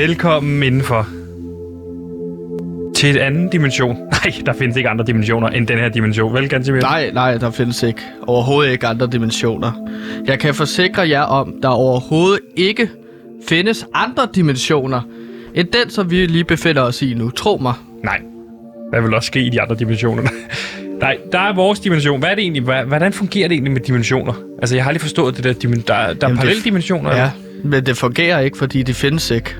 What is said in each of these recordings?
Velkommen indenfor. Til et anden dimension. Nej, der findes ikke andre dimensioner end den her dimension. Vel, Gansimir? Nej, nej, der findes ikke overhovedet ikke andre dimensioner. Jeg kan forsikre jer om, der overhovedet ikke findes andre dimensioner end den, som vi lige befinder os i nu. Tro mig. Nej. Hvad vil også ske i de andre dimensioner? Nej, der er vores dimension. Hvad er det egentlig? Hvordan fungerer det egentlig med dimensioner? Altså, jeg har aldrig forstået det der. Der, der er Jamen, det- parallelle dimensioner. Ja, men det fungerer ikke, fordi de findes ikke.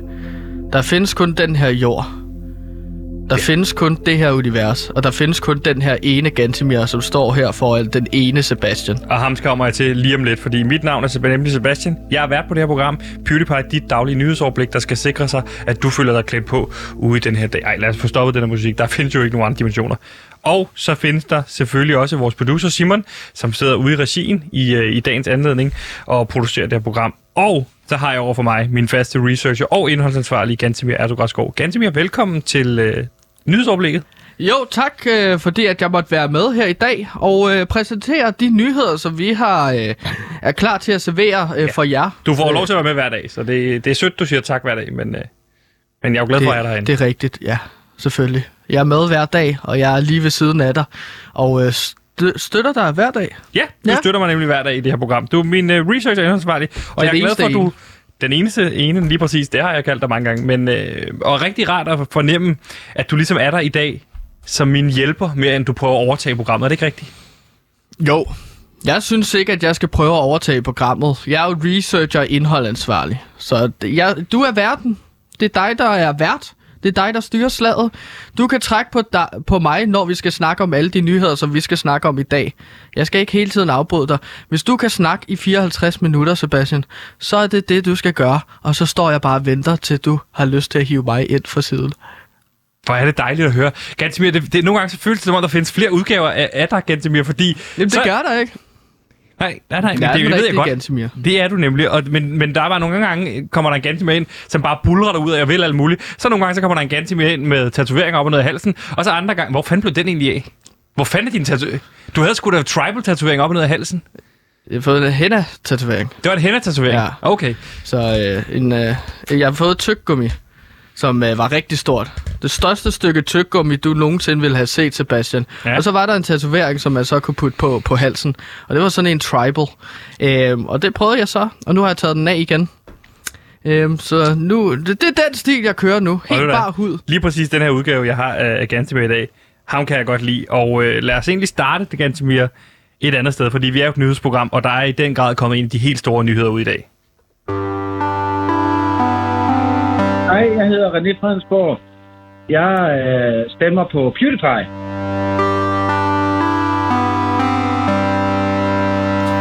Der findes kun den her jord. Der ja. findes kun det her univers, og der findes kun den her ene Gantemir, som står her foran den ene Sebastian. Og ham kommer jeg til lige om lidt, fordi mit navn er nemlig Sebastian. Jeg er vært på det her program, PewDiePie, dit daglige nyhedsoverblik, der skal sikre sig, at du føler dig klædt på ude i den her dag. Ej, lad os få stoppet den her musik. Der findes jo ikke nogen andre dimensioner. Og så findes der selvfølgelig også vores producer Simon, som sidder ude i regien i, øh, i dagens anledning og producerer det her program. Og så har jeg over for mig min faste researcher og indholdsansvarlige Gantemir Erdogaardskov. Gantemir, velkommen til øh, nyhedsoverblikket. Jo, tak øh, fordi at jeg måtte være med her i dag og øh, præsentere de nyheder, som vi har øh, er klar til at servere øh, for jer. Du får lov til at være med hver dag, så det, det er sødt, du siger tak hver dag, men, øh, men jeg er jo glad for, at jeg er derinde. det, det er rigtigt, ja, selvfølgelig. Jeg er med hver dag, og jeg er lige ved siden af dig, og øh, stø- støtter dig hver dag. Ja, du ja. Støtter mig nemlig hver dag i det her program. Du er min uh, researcher indholdsvarlig, og Den jeg er glad for, at du... Den eneste ene, lige præcis, det har jeg kaldt dig mange gange. Men, øh, og rigtig rart at fornemme, at du ligesom er der i dag som min hjælper, mere end du prøver at overtage programmet. Er det ikke rigtigt? Jo. Jeg synes ikke, at jeg skal prøve at overtage programmet. Jeg er jo researcher og indholdansvarlig. Så jeg, du er verden. Det er dig, der er vært. Det er dig, der styrer slaget. Du kan trække på, dig, på mig, når vi skal snakke om alle de nyheder, som vi skal snakke om i dag. Jeg skal ikke hele tiden afbryde dig. Hvis du kan snakke i 54 minutter, Sebastian, så er det det, du skal gøre. Og så står jeg bare og venter, til du har lyst til at hive mig ind fra siden. Hvor er det dejligt at høre. Gantemir, det, det, nogle gange så føles det som om, der findes flere udgaver af, af dig, Gantemir, fordi... Jamen, det så, gør der ikke. Nej, nej, nej, men er det, det ved jeg godt. Gantemir. Det er du nemlig, og, men, men der er bare nogle gange, kommer der en Gantimir ind, som bare bulrer dig ud af, jeg vil alt muligt. Så nogle gange, så kommer der en Gantimir ind med tatoveringer op og ned af halsen, og så andre gange, hvor fanden blev den egentlig af? Hvor fanden er din tatovering? Du havde sgu da tribal-tatovering op og ned af halsen. Jeg har fået en henna-tatovering. Det var en henna-tatovering? Ja. Okay. Så øh, en, øh, jeg har fået tyggegummi, som øh, var rigtig stort. Det største stykke tyggegummi, du nogensinde ville have set, Sebastian. Ja. Og så var der en tatovering, som man så kunne putte på, på halsen. Og det var sådan en tribal. Øhm, og det prøvede jeg så, og nu har jeg taget den af igen. Øhm, så nu, det, det er den stil, jeg kører nu. Helt bare hud. Lige præcis den her udgave, jeg har af Gantimir i dag, ham kan jeg godt lide. Og øh, lad os egentlig starte det Gantimir et andet sted, fordi vi er jo et nyhedsprogram, og der er i den grad kommet en af de helt store nyheder ud i dag. Hej, jeg hedder René Fredensborg. Jeg øh, stemmer på PewDiePie.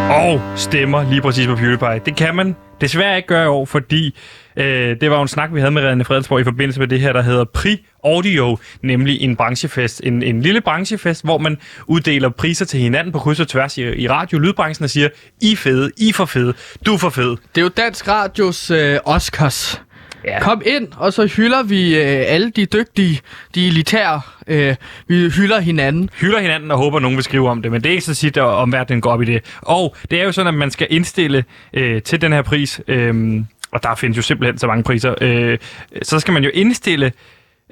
og stemmer lige præcis på PewDiePie. Det kan man desværre ikke gøre i år, fordi øh, det var jo en snak, vi havde med René Fredensborg i forbindelse med det her, der hedder Pri Audio, nemlig en branchefest, en, en lille branchefest, hvor man uddeler priser til hinanden på kryds og tværs i, i radio- og lydbranchen og siger, I er fede, I er for fede, du er for fed. Det er jo Dansk Radios øh, Oscars. Ja. Kom ind, og så hylder vi øh, alle de dygtige, de elitære. Øh, vi hylder hinanden. hylder hinanden og håber, nogen vil skrive om det, men det er ikke så tit, at omverdenen går op i det. Og det er jo sådan, at man skal indstille øh, til den her pris, øh, og der findes jo simpelthen så mange priser, øh, så skal man jo indstille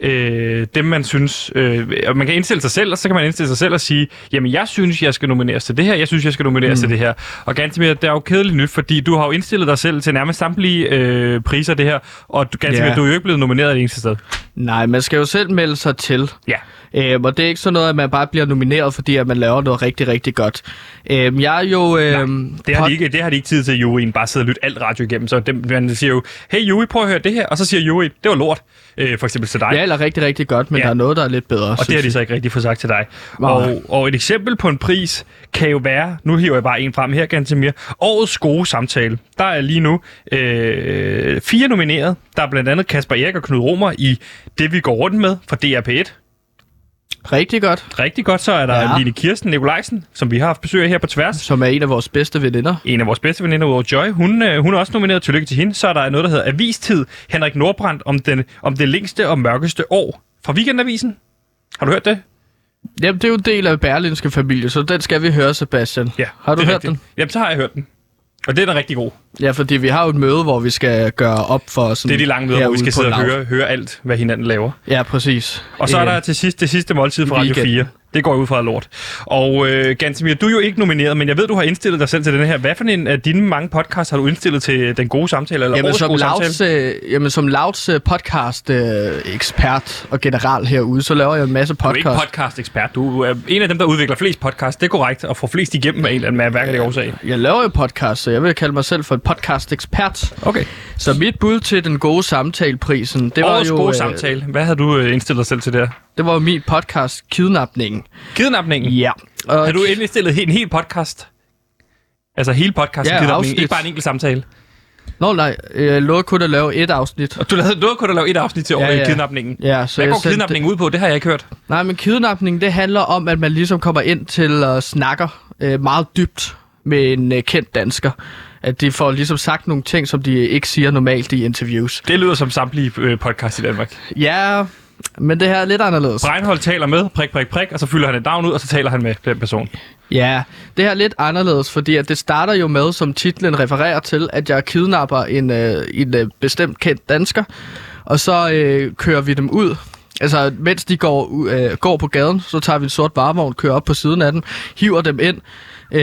øh, dem, man synes... Øh, og man kan indstille sig selv, og så kan man indstille sig selv og sige, jamen, jeg synes, jeg skal nomineres til det her, jeg synes, jeg skal nomineres mm. til det her. Og Gantemir, det er jo kedeligt nyt, fordi du har jo indstillet dig selv til nærmest samtlige øh, priser, det her, og du, Gantemir, Ja. du er jo ikke blevet nomineret det eneste sted. Nej, man skal jo selv melde sig til. Ja. Øhm, og det er ikke sådan noget, at man bare bliver nomineret, fordi at man laver noget rigtig, rigtig godt. Øhm, jeg er jo... Øhm, Det har, pod- de ikke, det har de ikke tid til, juryen bare sidde og lytte alt radio igennem. Så dem, man siger jo, hey jury, prøv at høre det her. Og så siger jury, det var lort, øh, for eksempel til dig. Ja, eller rigtig, rigtig godt, men Ja. der er noget, der er lidt bedre. og det har de så ikke rigtig fået sagt til dig. Og, og et eksempel på en pris kan jo være, nu hiver jeg bare en frem her, Gantemir, årets gode samtale. Der er lige nu øh, fire nomineret. Der er blandt andet Kasper Erik og Knud Romer i Det, vi går rundt med fra DRP1. Rigtig godt, Rigtig godt, så er der ja. Ja. Line Kirsten Nikolajsen, som vi har haft besøg af her på tværs. som er en af vores bedste veninder. En af vores bedste veninder udover Joy, hun, øh, hun er også nomineret. Tillykke til hende. Så er der noget, der hedder Avistid. Henrik Nordbrandt om, den, om det længste og mørkeste år fra Weekendavisen. Har du hørt det? Jamen, det er jo en del af Berlinske familie, så den skal vi høre, Sebastian. Har du hørt rigtigt. den? Jamen, så har jeg hørt den. Og det er da rigtig god. Ja, fordi vi har jo et møde, hvor vi skal gøre op for sådan Det er de lange møder, hvor vi skal sidde og høre, høre alt, hvad hinanden laver. Ja, præcis. Og så er Øh, der til sidst det sidste måltid fra Radio weekenden. 4. Det går jeg ud fra lort. Og øh, Gantemir, du er jo ikke nomineret, men jeg ved, du har indstillet dig selv til den her. Hvad for en af dine mange podcasts har du indstillet til den gode samtale, eller Jamen som, gode Louds, samtale? øh, jamen, som Louds øh, podcast-ekspert og general herude, så laver jeg en masse Du er ikke podcast. podcast-ekspert. Du er en af dem, der udvikler flest podcasts. Det er korrekt, og får flest igennem af en eller anden mærkelig årsag. Jeg laver jo podcast, så jeg vil kalde mig selv for en podcast-ekspert. Okay. Så mit bud til den gode samtaleprisen, det var Årets jo, gode øh, samtale. Hvad havde du øh, indstillet dig selv til der? Det var min podcast, Kidnapningen. Kidnapningen. Ja. Og Har du indstillet en hel podcast? Altså hele podcasten, Ja, Kidnapningen, afsnit. ikke bare en enkelt samtale. Nå nej, jeg lovede kun at lave et afsnit. Og du noget, kunne du lave et afsnit til over Ja, ja, ja. kidnapningen. Ja, så Hvad jeg går kidnapningen ud på? Det har jeg ikke hørt. Nej, men kidnapning, det handler om, at man ligesom kommer ind til og snakker øh, meget dybt med en øh, kendt dansker. At de får ligesom sagt nogle ting, som de ikke siger normalt i interviews. Det lyder som samtlige øh, podcast i Danmark. Ja, men det her er lidt anderledes. Breinholt taler med, prik, prik, prik, og så fylder han et navn ud, og så taler han med den person. Ja, det her er lidt anderledes, fordi at det starter jo med, som titlen refererer til, at jeg kidnapper en, øh, en øh, bestemt kendt dansker, og så øh, kører vi dem ud. Altså, mens de går, øh, går på gaden, så tager vi en sort varevogn, kører op på siden af den, hiver dem ind, øh,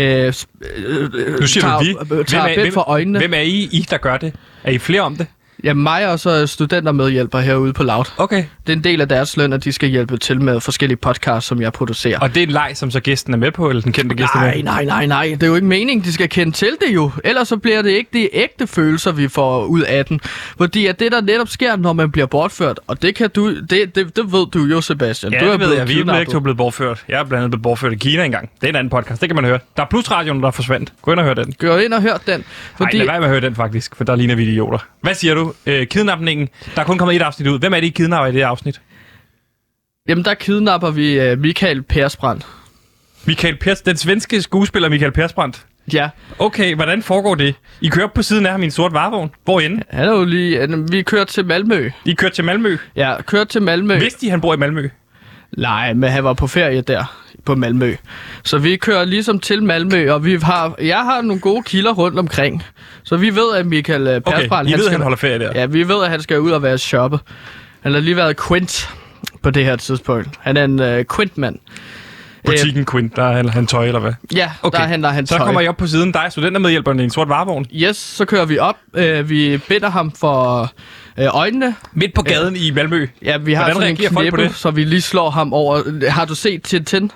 øh, Nu siger tager, du vi. øh, tager er, bind for øjnene. hvem er I, I, der gør det? Er I flere om det? Ja, mig og så studentermedhjælper herude på Loud. Okay. Det er en del af deres løn, at de skal hjælpe til med forskellige podcasts, som jeg producerer. Og det er en leg, som så gæsten er med på, eller den kendte gæst er Nej, nej, nej, nej. Det er jo ikke meningen, de skal kende til det jo. Ellers så bliver det ikke de ægte følelser, vi får ud af den. Fordi at det, der netop sker, når man bliver bortført, og det kan du, det, det, det ved du jo, Sebastian. Ja, du det ved blevet jeg. Vi er kidnappet. begge to blevet bortført. Jeg er blandt andet blevet bortført i Kina engang. Det er en anden podcast. Det kan man høre. Der er plusradioen, der forsvandt. Gå ind og hør den. Gå ind og hør den. Fordi... Nej, lad være med at høre den faktisk, for der ligner vi idioter. Hvad siger du? Øh, kidnapningen. Der er kun kommet et afsnit ud. Hvem er det, I kidnapper i det afsnit? jamen, der kidnapper vi uh, Michael Persbrandt. Michael Pers, den svenske skuespiller Michael Persbrandt. Ja, Okay, hvordan foregår det? I kører på siden af ham i en sort varevogn. Hvorinde? han er jo lige... han- Vi kører til Malmø. I kører til Malmø. Ja, kører til Malmø. Vidste de, han bor i Malmø? Nej, men han var på ferie der på Malmø. Så vi kører ligesom til Malmø, og vi har, jeg har nogle gode kilder rundt omkring. Så vi ved, at Michael øh, Okay, Persbrandt... I ved, skal, han holder ferie der. Ja, vi ved, at han skal ud og være shoppe. Han har lige været quint på det her tidspunkt. Han er en øh, quintmand. Butikken Quint, der handler han tøj, eller hvad? Ja, okay. der handler han Så tøj. kommer I op på siden. Der er studentermedhjælperne i en sort varevogn. Yes, så kører vi op. Øh, vi binder ham for øh, øjnene. Midt på gaden i Malmø. Ja, vi har Hvordan sådan en knippe, så vi lige slår ham over. Har du set Tintin?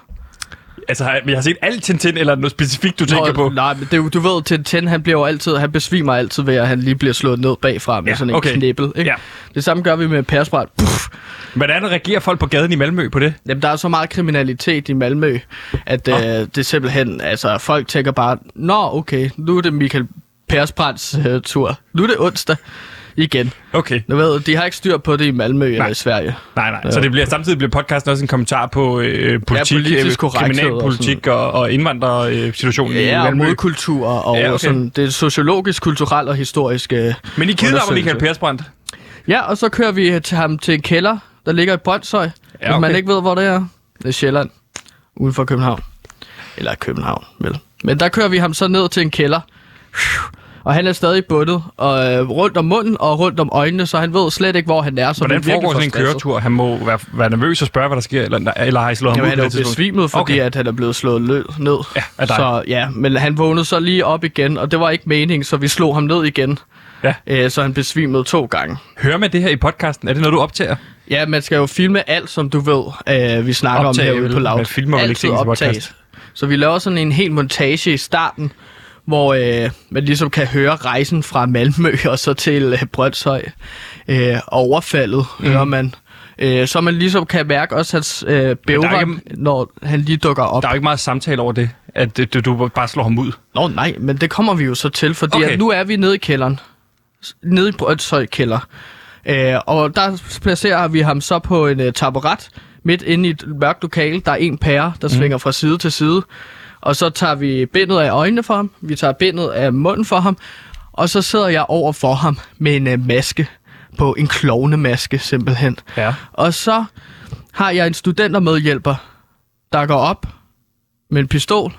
Altså, har- vi har set alt Tintin, eller noget specifikt, du tænker på? Nej, men det, du ved, Tintin, han bliver jo altid, han besvimer altid ved, at han lige bliver slået ned bagfra med Ja, sådan en okay. knibbel. Ikke? Ja. Det samme gør vi med Persbrandt. Puff. Hvordan reagerer folk på gaden i Malmø på det? Jamen, der er så meget kriminalitet i Malmø, at øh, det simpelthen, altså, folk tænker bare, Nå, okay, nu er det Michael Persbrandts øh, tur. Nu er det onsdag igen. Okay. Du ved, de har ikke styr på det i Malmø eller Nej. i Sverige. Nej, nej. Så det bliver, samtidig bliver podcasten også en kommentar på øh, politik, Ja, politisk øh, kriminalpolitik og, og indvandrersituationen i Ja, og Malmø. modkultur og Ja, ja, okay. sådan, det er sociologisk, kulturelt og historisk øh, Men I kidnapper. Michael Persbrandt. Ja, og så kører vi til ham til en kælder, der ligger i Brøndshøj. Ja, okay. Hvis man ikke ved, hvor det er. Det er Sjælland. Uden for København. Eller København, vel. Men der kører vi ham så ned til en kælder. Og han er stadig bundet og øh, rundt om munden og rundt om øjnene, så han ved slet ikke, hvor han er. Så Hvordan foregår sådan en køretur? Han må være, være nervøs og spørge, hvad der sker, eller, eller har I slået ham Jamen, ud han er jo besvimet, fordi Okay. at han er blevet slået lød ned. Ja. Så ja, men han vågnede så lige op igen, og det var ikke meningen, så vi slog ham ned igen. Ja. Øh, så han besvimede to gange. Hører man det her i podcasten? Er det noget, du optager? Ja, man skal jo filme alt, som du ved, øh, vi snakker Optage om herude på Loud. Man filmer ikke Altid til optages. podcast? Så vi laver sådan en hel montage i starten, hvor øh, man ligesom kan høre rejsen fra Malmø og så til øh, Brøndshøj. Øh, overfaldet mm. hører man. Øh, så man ligesom kan mærke også hans øh, bævre, ikke- når han lige dukker op. Der er jo ikke meget samtale over det, at du, du bare slår ham ud. Nå nej, men det kommer vi jo så til, fordi Okay. at nu er vi nede i kælderen. Nede i Brøndshøj kælder. Øh, og der placerer vi ham så på en uh, taburet midt inde i et mørkt lokale. Der er en pære, der svinger fra side til side. Og så tager vi bindet af øjnene for ham. Vi tager bindet af munden for ham. Og så sidder jeg over for ham med en uh, maske på. En klovnemaske simpelthen. Ja. Og så har jeg en studentermedhjælper, der går op med en pistol,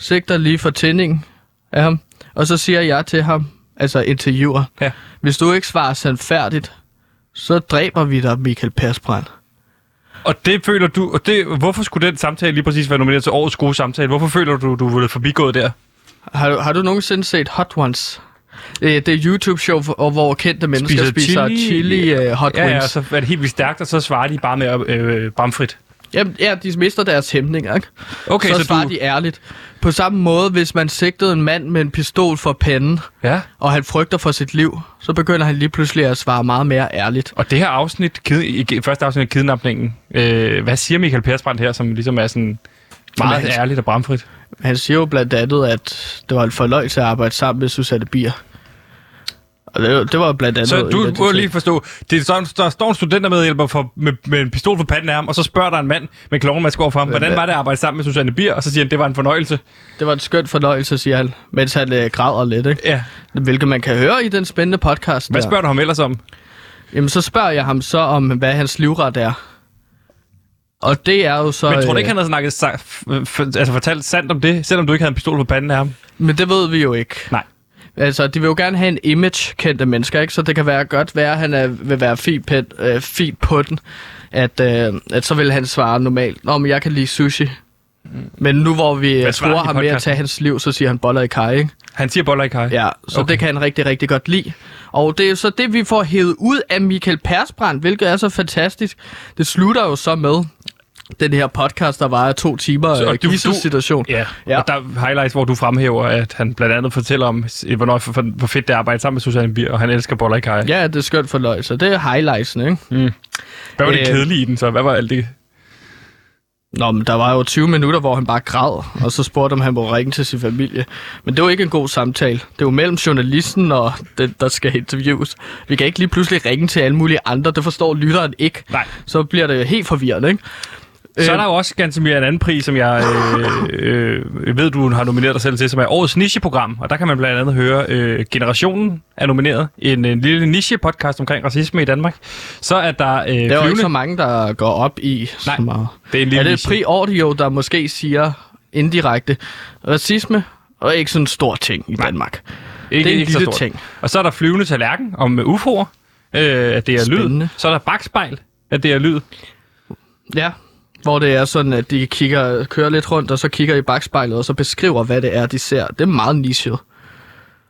sigter lige for tændingen, af ham. Og så siger jeg til ham, altså interviewer, Ja. hvis du ikke svarer sandfærdigt, så dræber vi dig, Michael Persbrand. Og det føler du... Og det, hvorfor skulle den samtale lige præcis være nomineret til årets gode samtale? Hvorfor føler du, du ville forbigået der? Har du, har du nogensinde set Hot Ones? Det, det er YouTube-show, hvor, hvor kendte mennesker Spiser spiser, chili? chili, uh, hot Ja, ja, wings. og så er det helt vildt stærkt, og så svarer de bare med øh, bramfrit. Jamen, ja, de mister deres hæmning, ikke? Okay, så, så svarer du... de ærligt. På samme måde, hvis man sigtede en mand med en pistol for panden, Ja. og han frygter for sit liv, så begynder han lige pludselig at svare meget mere ærligt. Og det her afsnit, kid, første afsnit af kidnapningen, øh, hvad siger Michael Persbrandt her, som ligesom er sådan meget han- ærligt og bramfrit? Han siger jo blandt andet, at det var en fornøjelse at arbejde sammen med Susanne Bier. Og det, det var blandt andet... Så du må lige forstå, det er sådan, der står en studentermedhjælper for, med, med en pistol for panden af ham, og så spørger der en mand med klovnemaske over for ham, hvordan var det at arbejde sammen med Susanne Bier? Og så siger han, det var en fornøjelse. Det var en skøn fornøjelse, siger han, mens han øh, græder lidt, ikke? Ja. Hvilket man kan høre i den spændende podcast. Hvad der. spørger du ham ellers om? Jamen, så spørger jeg ham så om, hvad hans livret er. Og det er jo så... Men tror du ikke, øh, han havde snakket, altså fortalt sandt om det, selvom du ikke havde en pistol på panden af ham? Men det ved vi jo ikke. Nej. Altså, de vil jo gerne have en image kendte mennesker, ikke? Så det kan være godt være, at han er, vil være fint, pæt, øh, fint på den. At, øh, at så vil han svare normalt. Nå, men jeg kan lide sushi. Men nu hvor vi svarer tror ham med at tage hans liv, så siger han boller i kaj, ikke? Han siger boller i kaj. Ja, så Okay. det kan han rigtig, rigtig godt lide. Og det er jo så det, vi får hævet ud af Michael Persbrandt, hvilket er så fantastisk. Det slutter jo så med den her podcast, der var to timer Så- og af du- gisselsituation. Ja, ja, og der er highlights, hvor du fremhæver, at han blandt andet fortæller om, hvornår, for, hvor fedt det er at arbejde sammen med Susanne Bier, og han elsker boller i kaj. Ja, det er skønt fornøjelse. Det er highlightsene, ikke? Hvad var det Øh, kedelige i den så? Hvad var alt det? Nå, men der var jo 20 minutter, hvor han bare græd, og så spurgte om han må ringe til sin familie. Men det var ikke en god samtale. Det var mellem journalisten og den, der skal interviews. Vi kan ikke lige pludselig ringe til alle mulige andre. Det forstår lytteren ikke. Nej. Så bliver det helt forvirrende, ikke? Så er Øh, der jo også ganske mere en anden pris, som jeg øh, øh, ved, du har nomineret dig selv til, som er årets nicheprogram. Og der kan man blandt andet høre, øh, Generationen er nomineret. En, en lille niche-podcast omkring racisme i Danmark. Så er der øh, Der er jo ikke så mange, der går op i Nej, så meget. det er en lille Er det niche. Pri Audio, der måske siger indirekte, racisme er ikke sådan en stor ting i Nej. Danmark. Ikke, det er en ikke så lille stort. ting. Og så er der flyvende tallerken om øh, UFO'er, øh, at det er Spændende. lyd. Så er der bakspejl, at det er lyd. Ja, hvor det er sådan, at de kigger, kører lidt rundt, og så kigger i bagspejlet, og så beskriver, hvad det er, de ser. Det er meget nichet.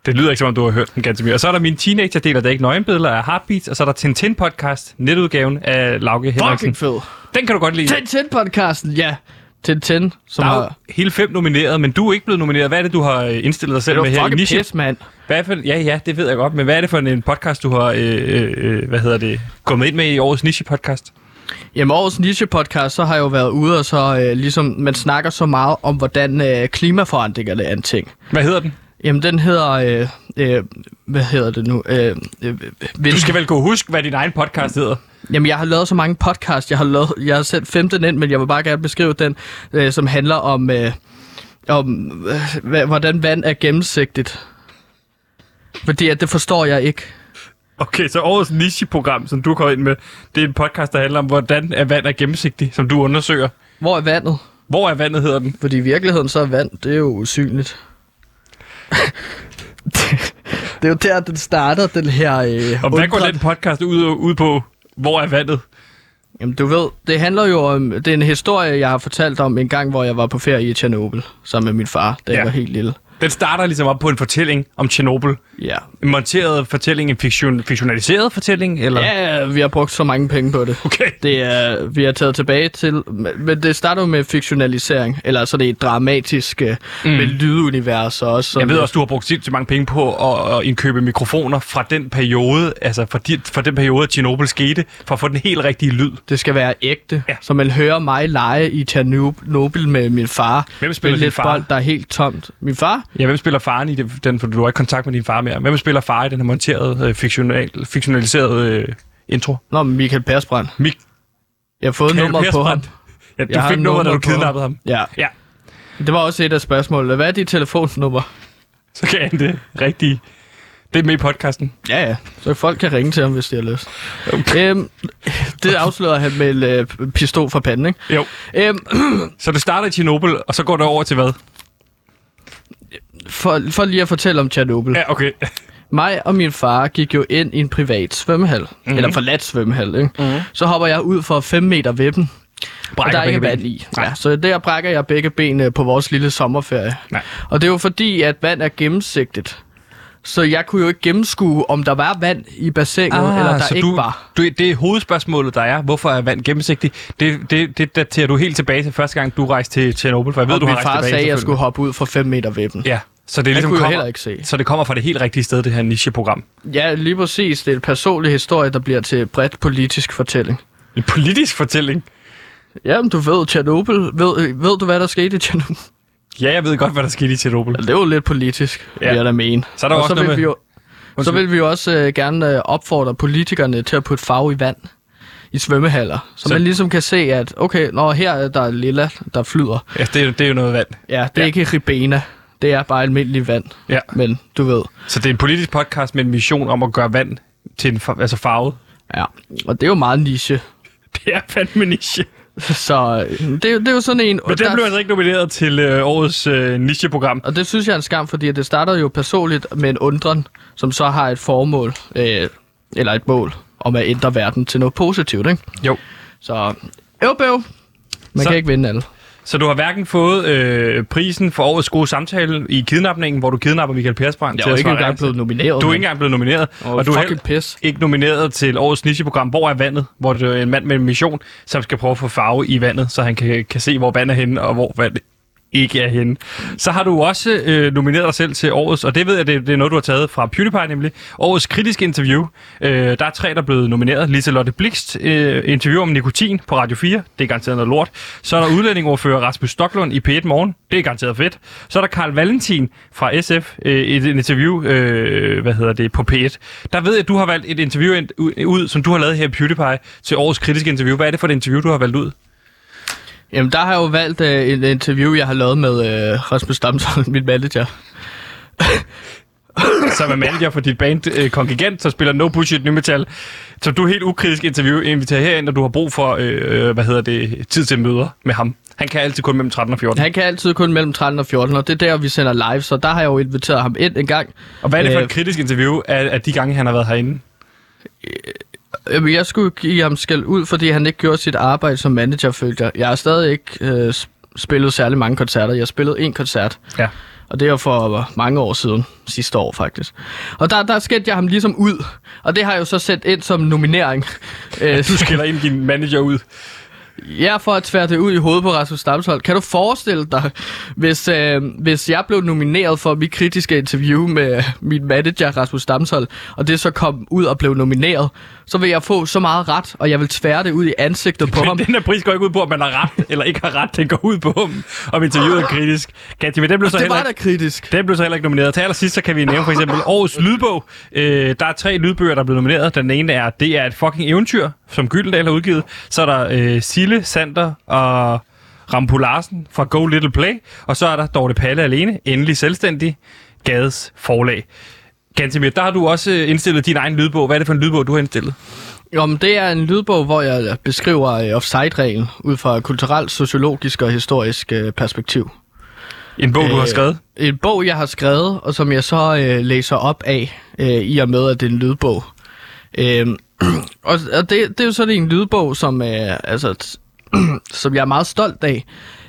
Det lyder ikke som om, du har hørt den ganske mere. Og så er der min teenager-del, der ikke nøgenbilleder af Heartbeats, og så er der Tintin-podcast, netudgaven af Lauke Henriksen. Fucking fed. Den kan du godt lide. Tintin-podcasten, ja. Tintin, som Der er har... hele fem nomineret, men du er ikke blevet nomineret. Hvad er det, du har indstillet dig selv med her i Niche? pis, mand. Hvad for, ja, ja, det ved jeg godt, men hvad er det for en, en podcast, du har øh, øh, øh, hvad hedder det, kommet ind med i årets Niche-podcast? Jamen, årets niche-podcast, så har jeg jo været ude, og så øh, ligesom, man snakker så meget om, hvordan øh, klimaforandringerne er en ting. Hvad hedder den? Jamen, den hedder... Øh, øh, hvad hedder det nu? Øh, øh, vil, Du skal vel kunne huske, hvad din egen podcast hedder. Jamen, jeg har lavet så mange podcasts. Jeg har, lavet, jeg har sendt 15 ind, men jeg vil bare gerne beskrive den, øh, som handler om, øh, om øh, hvordan vand er gennemsigtigt. Fordi at det forstår jeg ikke. Okay, så årets niche-program, som du går ind med, det er en podcast, der handler om, hvordan er vand er gennemsigtig, som du undersøger. Hvor er vandet? Hvor er vandet, hedder den? Fordi i virkeligheden så er vand, det er jo usynligt. det er jo der, den starter, den her... Øh, Og hvad går den podcast ud, ud på? Hvor er vandet? Jamen, du ved, det handler jo om... Det er en historie, jeg har fortalt om en gang, hvor jeg var på ferie i Tjernobyl sammen med min far, da Ja. jeg var helt lille. Den starter ligesom op på en fortælling om Tjernobyl. Ja. En monteret fortælling, en fiktion, fiktionaliseret fortælling, eller? Ja, vi har brugt så mange penge på det. Okay. Det er, vi har taget tilbage til, men det starter jo med fiktionalisering, eller så det er et dramatisk mm. med lydunivers og også. Jeg ved også, du har brugt sindssygt mange penge på at, at indkøbe mikrofoner fra den periode, altså fra, de, fra den periode, at Tjernobyl skete, for at få den helt rigtige lyd. Det skal være ægte, Ja. så man hører mig lege i Tjernobyl med min far. Hvem spiller Spille din far? bold, der er helt tomt. Min far? Ja, hvem spiller faren i det, den, for du har ikke kontakt med din far mere. Hvem spiller far i den her monterede, øh, fiktional, fiktionaliserede øh, intro? Nå, Michael Persbrand. Mik Jeg har fået nummeret på ham. Ja, du Jeg fik nummeret, når du kidnappede ham. Ja. Ja, Det var også et af spørgsmålene. Hvad er dit telefonnummer? så kan han det rigtige. Det er med i podcasten. Ja, ja. Så folk kan ringe til ham, hvis de har lyst. Okay. Øhm, det afslører han med en øh, pistol fra panden, ikke? Jo. Øhm, Så det starter i Tjernobyl, og så går det over til hvad? For, for lige at fortælle om Tjernobyl. Ja. Okay. Mig og min far gik jo ind i en privat svømmehal. Mm-hmm. Eller forladt svømmehal, ikke? Mm-hmm. Så hopper jeg ud for 5 meter ved dem. og der er ikke vand i. Ja, så der brækker jeg begge ben øh, på vores lille sommerferie. Nej. Og det er jo fordi, at vand er gennemsigtigt. Så jeg kunne jo ikke gennemskue, om der var vand i bassinet, ah, eller der så ikke du, var. Du, det er hovedspørgsmålet, der er. Hvorfor er vand gennemsigtigt? Det, det, det daterer du helt tilbage til første gang, du rejste til Tjernobyl, for jeg ved, Og du har min rejst far tilbage. sagde, at jeg skulle hoppe ud for 5 meter ved dem. Ja, så det er Jeg ligesom kunne jo kommer, heller ikke se. Så det kommer fra det helt rigtige sted, det her nicheprogram. Ja, lige præcis. Det er en personlig historie, der bliver til bredt politisk fortælling. En politisk fortælling. Jamen, du ved, Tjernobyl. Ved, ved du, hvad der skete i Tjernobyl? Ja, jeg ved godt, hvad der skete i Tjernobyl. Det er jo lidt politisk, Ja. ja. vil jeg da mene. Så er der og også så noget vil med- vi jo, så vil vi jo også øh, gerne øh, opfordre politikerne til at putte farve i vand i svømmehaller. Så, Så- man ligesom kan se, at okay, når her er der lilla, der flyder. Ja, det, er- det er jo noget vand. Ja, det er Ja. ja. ikke ribena. Det er bare almindelig vand. Ja. Men du ved. Så det er en politisk podcast med en mission om at gøre vand til en far, altså farvet. Ja. Og det er jo meget niche. Det er fandme niche. Så øh, det, er jo- det er jo sådan en... Men den der- blev altså ikke nomineret til øh, årets øh, nicheprogram. Og det synes jeg er en skam, fordi det starter jo personligt med en undren, som så har et formål, øh, eller et mål, om at ændre verden til noget positivt, ikke? Jo. Så, øv bøv. Man så... kan ikke vinde alle. Så du har hverken fået øh, prisen for årets gode samtale i kidnapningen, hvor du kidnapper Michael Persbrandt Jeg til er at ikke engang blevet nomineret. Du er ikke engang blevet nomineret, Åh, og du er pis. ikke nomineret til årets nicheprogram, Hvor er vandet? Hvor det er en mand med en mission, som skal prøve at få farve i vandet, så han kan, kan se, hvor vandet er henne, og hvor vandet ikke er hende. Så har du også øh, nomineret dig selv til årets, og det ved jeg, det, det er noget, du har taget fra PewDiePie nemlig, årets kritiske interview. Øh, der er tre, der er blevet nomineret. Lise Lotte Blikst, øh, interview om nikotin på Radio 4, det er garanteret noget lort. Så er der udlændingordfører Rasmus Stoklund i P1 Morgen, det er garanteret fedt. Så er der Karl Valentin fra SF, øh, et, interview, øh, hvad hedder det, på P1. Der ved jeg, at du har valgt et interview ind- ud, ud, som du har lavet her i PewDiePie, til årets kritiske interview. Hvad er det for et interview, du har valgt ud? Jamen, der har jeg jo valgt øh, et interview, jeg har lavet med øh, Rasmus Damsholm, min manager. som er manager for dit band øh, Kongigant, som spiller No Bullshit New Metal. Så du er helt ukritisk interview inviterer herind, og du har brug for, øh, hvad hedder det, tid til møder med ham. Han kan altid kun mellem 13 og 14. Han kan altid kun mellem 13 og 14, og det er der, vi sender live, så der har jeg jo inviteret ham ind en gang. Og hvad er det for Øh, et kritisk interview af, af de gange, han har været herinde? Jamen, jeg skulle give ham skæld ud, fordi han ikke gjorde sit arbejde som manager, følte jeg. Jeg har stadig ikke øh, spillet særlig mange koncerter. Jeg spillede en koncert, Ja. og det var for mange år siden. Sidste år, faktisk. Og der, der skældte jeg ham ligesom ud, og det har jeg jo så sendt ind som nominering. Øh, Du skiller ind din manager ud. Ja, for at tvære det ud i hovedet på Rasmus Damshold. Kan du forestille dig, hvis, øh, hvis jeg blev nomineret for mit kritiske interview med min manager, Rasmus Damshold, og det så kom ud og blev nomineret, så vil jeg få så meget ret, og jeg vil tvære det ud i ansigtet på ham. Den her pris går ikke ud på, at man har ret eller ikke har ret. Den går ud på, om, om interviewet er kritisk. Katja, men den blev så Det heller var da kritisk. Den blev så heller ikke nomineret. Til allersidst, så kan vi nævne for eksempel årets lydbog. Øh, der er tre lydbøger, der er blevet nomineret. Den ene er, det er et fucking eventyr, som Gyldendal har udgivet. Så er der øh, Sille, Sander og Rampo Larsen fra Go Little Play. Og så er der Dorte Palle alene, endelig selvstændig, Gades forlag. Gantemir, der har du også øh, indstillet din egen lydbog. Hvad er det for en lydbog, du har indstillet? Jo, men det er en lydbog, hvor jeg beskriver øh, offside-reglen ud fra et kulturelt, sociologisk og historisk øh, perspektiv. En bog, du har skrevet? En bog, jeg har skrevet, og som jeg så øh, læser op af, øh, i og med, at det er en lydbog. Øh, og og det, det er jo sådan en lydbog, som, øh, altså, som jeg er meget stolt af.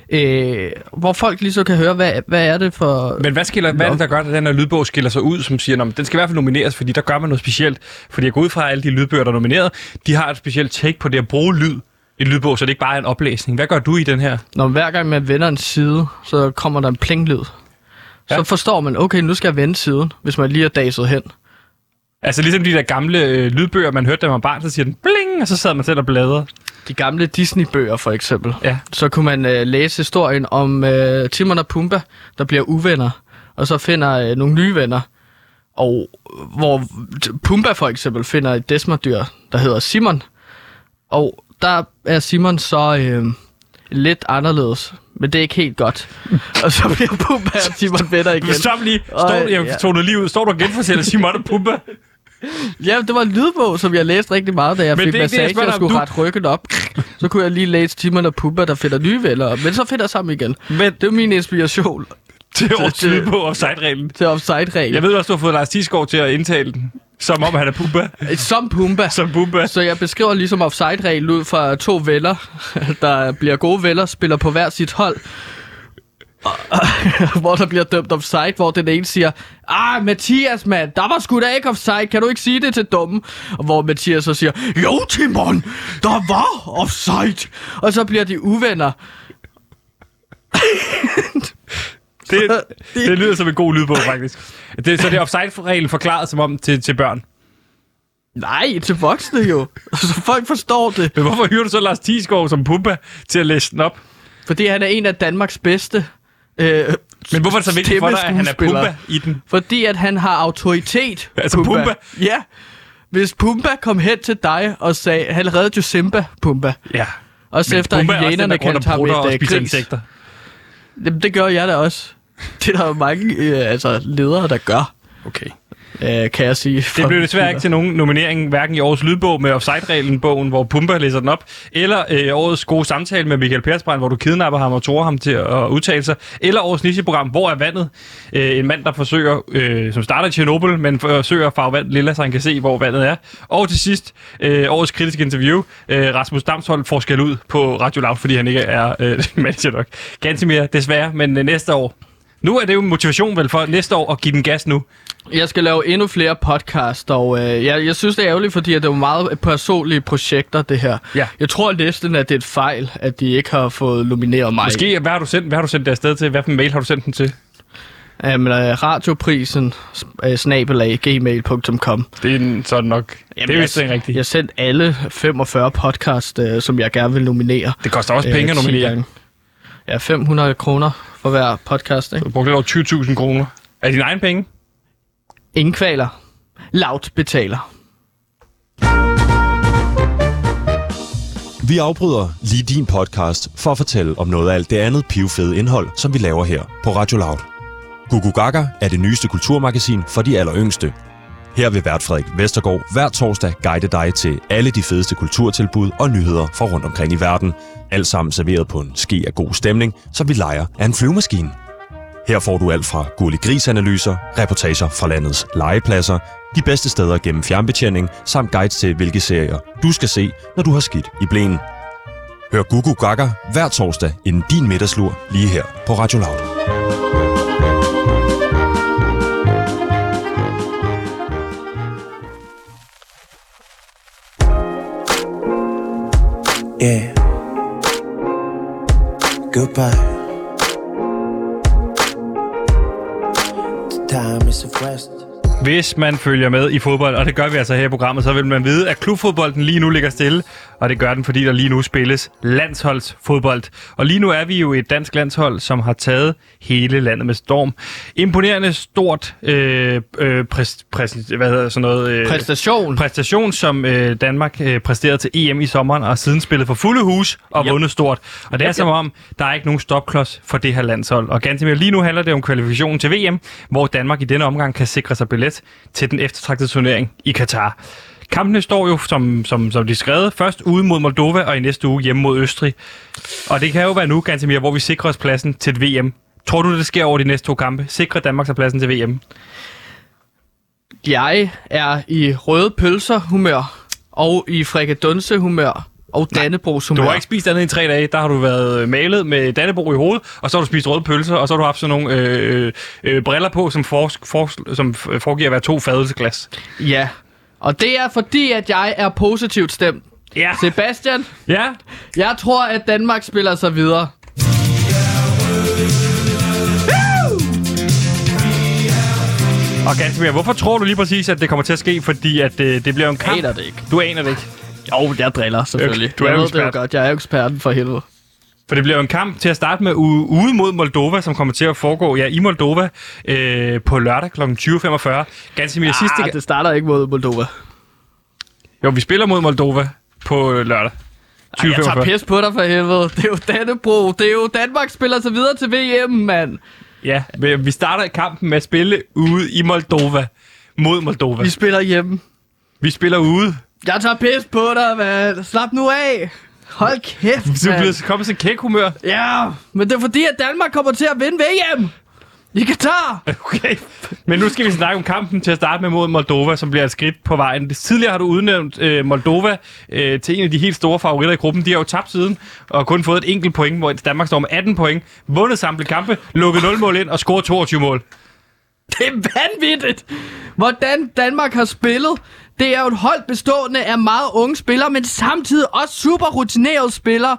Øh, hvor folk lige så kan høre, hvad, hvad er det for... Men hvad, skiller, hvad er det, der gør, at den her lydbog skiller sig ud, som siger, at den skal i hvert fald nomineres, fordi der gør man noget specielt. Fordi jeg går ud fra, at alle de lydbøger, der er nomineret, de har et specielt take på det at bruge lyd i en lydbog, så det ikke bare er en oplæsning. Hvad gør du i den her? Når hver gang man vender en side, så kommer der en plinglyd. Ja. Så forstår man, okay, nu skal jeg vende siden, hvis man lige er daset hen. Altså ligesom de der gamle øh, lydbøger, man hørte, da man var barn, så siger den bling, og så sad man selv og bladrede. De gamle Disney-bøger, for eksempel. Ja. Så kunne man øh, læse historien om øh, Timon og Pumba, der bliver uvenner, og så finder øh, nogle nye venner. Og hvor Pumba for eksempel finder et desmerdyr, der hedder Simon. Og der er Simon så øh, lidt anderledes, men det er ikke helt godt. og så bliver Pumba og Simon venner igen. Stop lige. Står, Øj, jeg ja. tog noget lige ud. Står du og genfortæller Simon og Pumba? Ja, det var en lydbog, som jeg læste rigtig meget, da jeg Men fik det ikke det, jeg massage og skulle Du- rette ryggen op. Så kunne jeg lige læse Timon og Pumba, der finder nye venner, men så finder sammen igen. Men, Det er min inspiration til tyde på offside-reglen. til offside-regel. Jeg ved også, du har fået Lars Thiesgaard til at indtale den, som om han er Pumba. Som Pumba. Som Pumba. Så jeg beskriver ligesom offside-regel ud fra to venner, der bliver gode venner, spiller på hver sit hold. Og- hvor der bliver dømt offside, hvor den ene siger, Ah, Mathias, mand, der var sgu da ikke offside, kan du ikke sige det til dumme? Og hvor Mathias så siger, Jo, Timon, der var offside. Og så bliver de uvenner. Det, det lyder som en god lydbog, faktisk. Det, så det er offside-reglen forklaret som om til, til børn. Nej, til voksne jo. Så folk forstår det. Men hvorfor hyrer du så Lars Thiesgaard som Pumba til at læse den op? Fordi han er en af Danmarks bedste øh, Men hvorfor er det så vigtigt for dig, at han er. Pumba i den? Fordi at han har autoritet. Altså Pumba? Ja. Hvis Pumba kom hen til dig og sagde, han reddede jo Simba, Pumba. Ja. Også Men efter Pumba er også den, hyænerne der går kaldte ham og et og øh, spiser gris. insekter. Jamen, det gør jeg da også. Det er der mange øh, altså, ledere, der gør, Okay. øh, kan jeg sige. Det blev desværre ikke til nogen nominering, hverken i årets lydbog med Offside-reglen-bogen, hvor Pumba læser den op, eller øh, årets gode samtale med Michael Persbrandt, hvor du kidnapper ham og tror ham til at udtale sig, eller årets nicheprogram, Hvor er vandet? Øh, en mand, der forsøger, øh, som starter i Tjernobyl, men forsøger at farve vand lilla, så han kan se, hvor vandet er. Og til sidst, øh, årets kritiske interview, øh, Rasmus Damshold får skæld ud på Radio Loud, fordi han ikke er øh, manager nok. Ganske mere, desværre, men øh, næste år. Nu er det jo motivation vel for næste år at give den gas nu. Jeg skal lave endnu flere podcast, og øh, jeg, jeg synes, det er ærgerligt, fordi at det er jo meget personlige projekter, det her. Ja. Jeg tror næsten, at det er et fejl, at de ikke har fået nomineret mig. Måske, hvad har du sendt, hvad har du sendt det afsted til? Hvad for en mail har du sendt den til? Jamen, øh, radioprisen, øh, snabelag, gmail.com. Det er en, så det nok. Jamen, det er vist rigtigt. Jeg sendte alle 45 podcast, øh, som jeg gerne vil nominere. Det koster også øh, penge at 10 nominere. gange. Ja, 500 kroner for hver podcast, ikke? Du brugte over 20.000 kroner. Er det dine egne penge? Ingen kvaler. Laut betaler. Vi afbryder lige din podcast for at fortælle om noget af alt det andet pivfede indhold, som vi laver her på Radio Loud. Gugu Gaga er det nyeste kulturmagasin for de alleryngste. Her vil vært Frederik Vestergaard hver torsdag guide dig til alle de fedeste kulturtilbud og nyheder fra rundt omkring i verden. Alt sammen serveret på en ske af god stemning, så vi leger af en flyvemaskine. Her får du alt fra gurlig grisanalyser, reportager fra landets legepladser, de bedste steder gennem fjernbetjening, samt guides til, hvilke serier du skal se, når du har skidt i blæen. Hør Gugu Gaga hver torsdag inden din middagslur lige her på Radio Loud. Yeah. Goodbye. The time is a rest. Hvis man følger med i fodbold, og det gør vi altså her i programmet, så vil man vide, at klubfodbolden lige nu ligger stille, og det gør den, fordi der lige nu spilles landsholdsfodbold. Og lige nu er vi jo et dansk landshold, som har taget hele landet med storm. Imponerende stort øh, øh, præs, præs, hvad hedder sådan noget, øh, Præstation. præstation, som øh, Danmark øh, præsterede til EM i sommeren, og siden spillet for fulde hus og yep. vundet stort. Og det er Yep, som om, der er ikke nogen stopklods for det her landshold. Og ganske mere, lige nu handler det om kvalifikationen til VM, hvor Danmark i denne omgang kan sikre sig billet til den eftertragtede turnering i Katar. Kampene står jo, som, som, som de skrevet, først ude mod Moldova og i næste uge hjemme mod Østrig. Og det kan jo være nu, ganske mere, hvor vi sikrer os pladsen til et VM. Tror du, det sker over de næste to kampe? Sikrer Danmark sig pladsen til VM? Jeg er i røde pølser humør, og i frikadunse humør, og Dannebrogs humør. Du har ikke spist andet i tre dage. Der har du været øh, malet med Dannebro i hovedet, og så har du spist røde pølser, og så har du haft sådan nogle øh, øh, briller på, som, for, for, som foregiver at være to fadelsglas. Ja, og det er fordi, at jeg er positivt stemt. Ja. Sebastian, Ja. jeg tror, at Danmark spiller sig videre. Og Gansomir, hvorfor tror du lige præcis, at det kommer til at ske? Fordi at øh, det bliver en kamp. Aner det ikke. Du aner det ikke. Jo, jeg driller selvfølgelig. Du er jeg ved det jo ekspert. godt. Jeg er jo eksperten for helvede. For det bliver jo en kamp til at starte med ude, mod Moldova, som kommer til at foregå ja, i Moldova øh, på lørdag kl. 20.45. Gansimir, sidste Ah, gang... det starter ikke mod Moldova. Jo, vi spiller mod Moldova på lørdag. Ej, jeg tager 20.45. pis på dig for helvede. Det er jo Dannebro. Det er jo Danmark spiller sig videre til VM, mand. Ja, vi starter kampen med at spille ude i Moldova. Mod Moldova. Vi spiller hjemme. Vi spiller ude. Jeg tager pis på dig, mand. Slap nu af. Hold kæft, Du bliver mand. kommet til kæk humør. Ja, men det er fordi, at Danmark kommer til at vinde VM. I Katar! Okay, men nu skal vi snakke om kampen til at starte med mod Moldova, som bliver et skridt på vejen. Tidligere har du udnævnt øh, Moldova øh, til en af de helt store favoritter i gruppen. De har jo tabt siden og kun fået et enkelt point, hvor Danmark står med 18 point, vundet samtlige kampe, lukket 0 mål ind og scoret 22 mål. Det er vanvittigt, hvordan Danmark har spillet. Det er jo et hold bestående af meget unge spillere, men samtidig også super rutinerede spillere.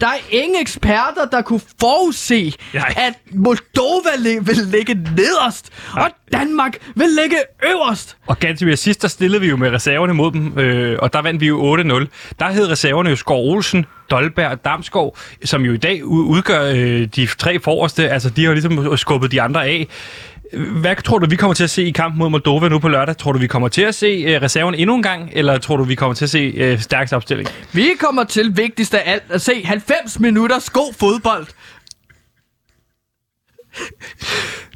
Der er ingen eksperter, der kunne forudse, Nej. at Moldova vil ligge nederst, og Danmark vil ligge øverst. Og ganske sidst, der stillede vi jo med reserverne mod dem, øh, og der vandt vi jo 8-0. Der hed reserverne jo Skov Olsen, Dolberg og Damskov, som jo i dag udgør øh, de tre forreste. Altså, de har ligesom skubbet de andre af. Hvad tror du, vi kommer til at se i kampen mod Moldova nu på lørdag? Tror du, vi kommer til at se øh, reserven endnu en gang, eller tror du, vi kommer til at se øh, stærkest opstilling? Vi kommer til vigtigst af alt at se 90 minutters god fodbold.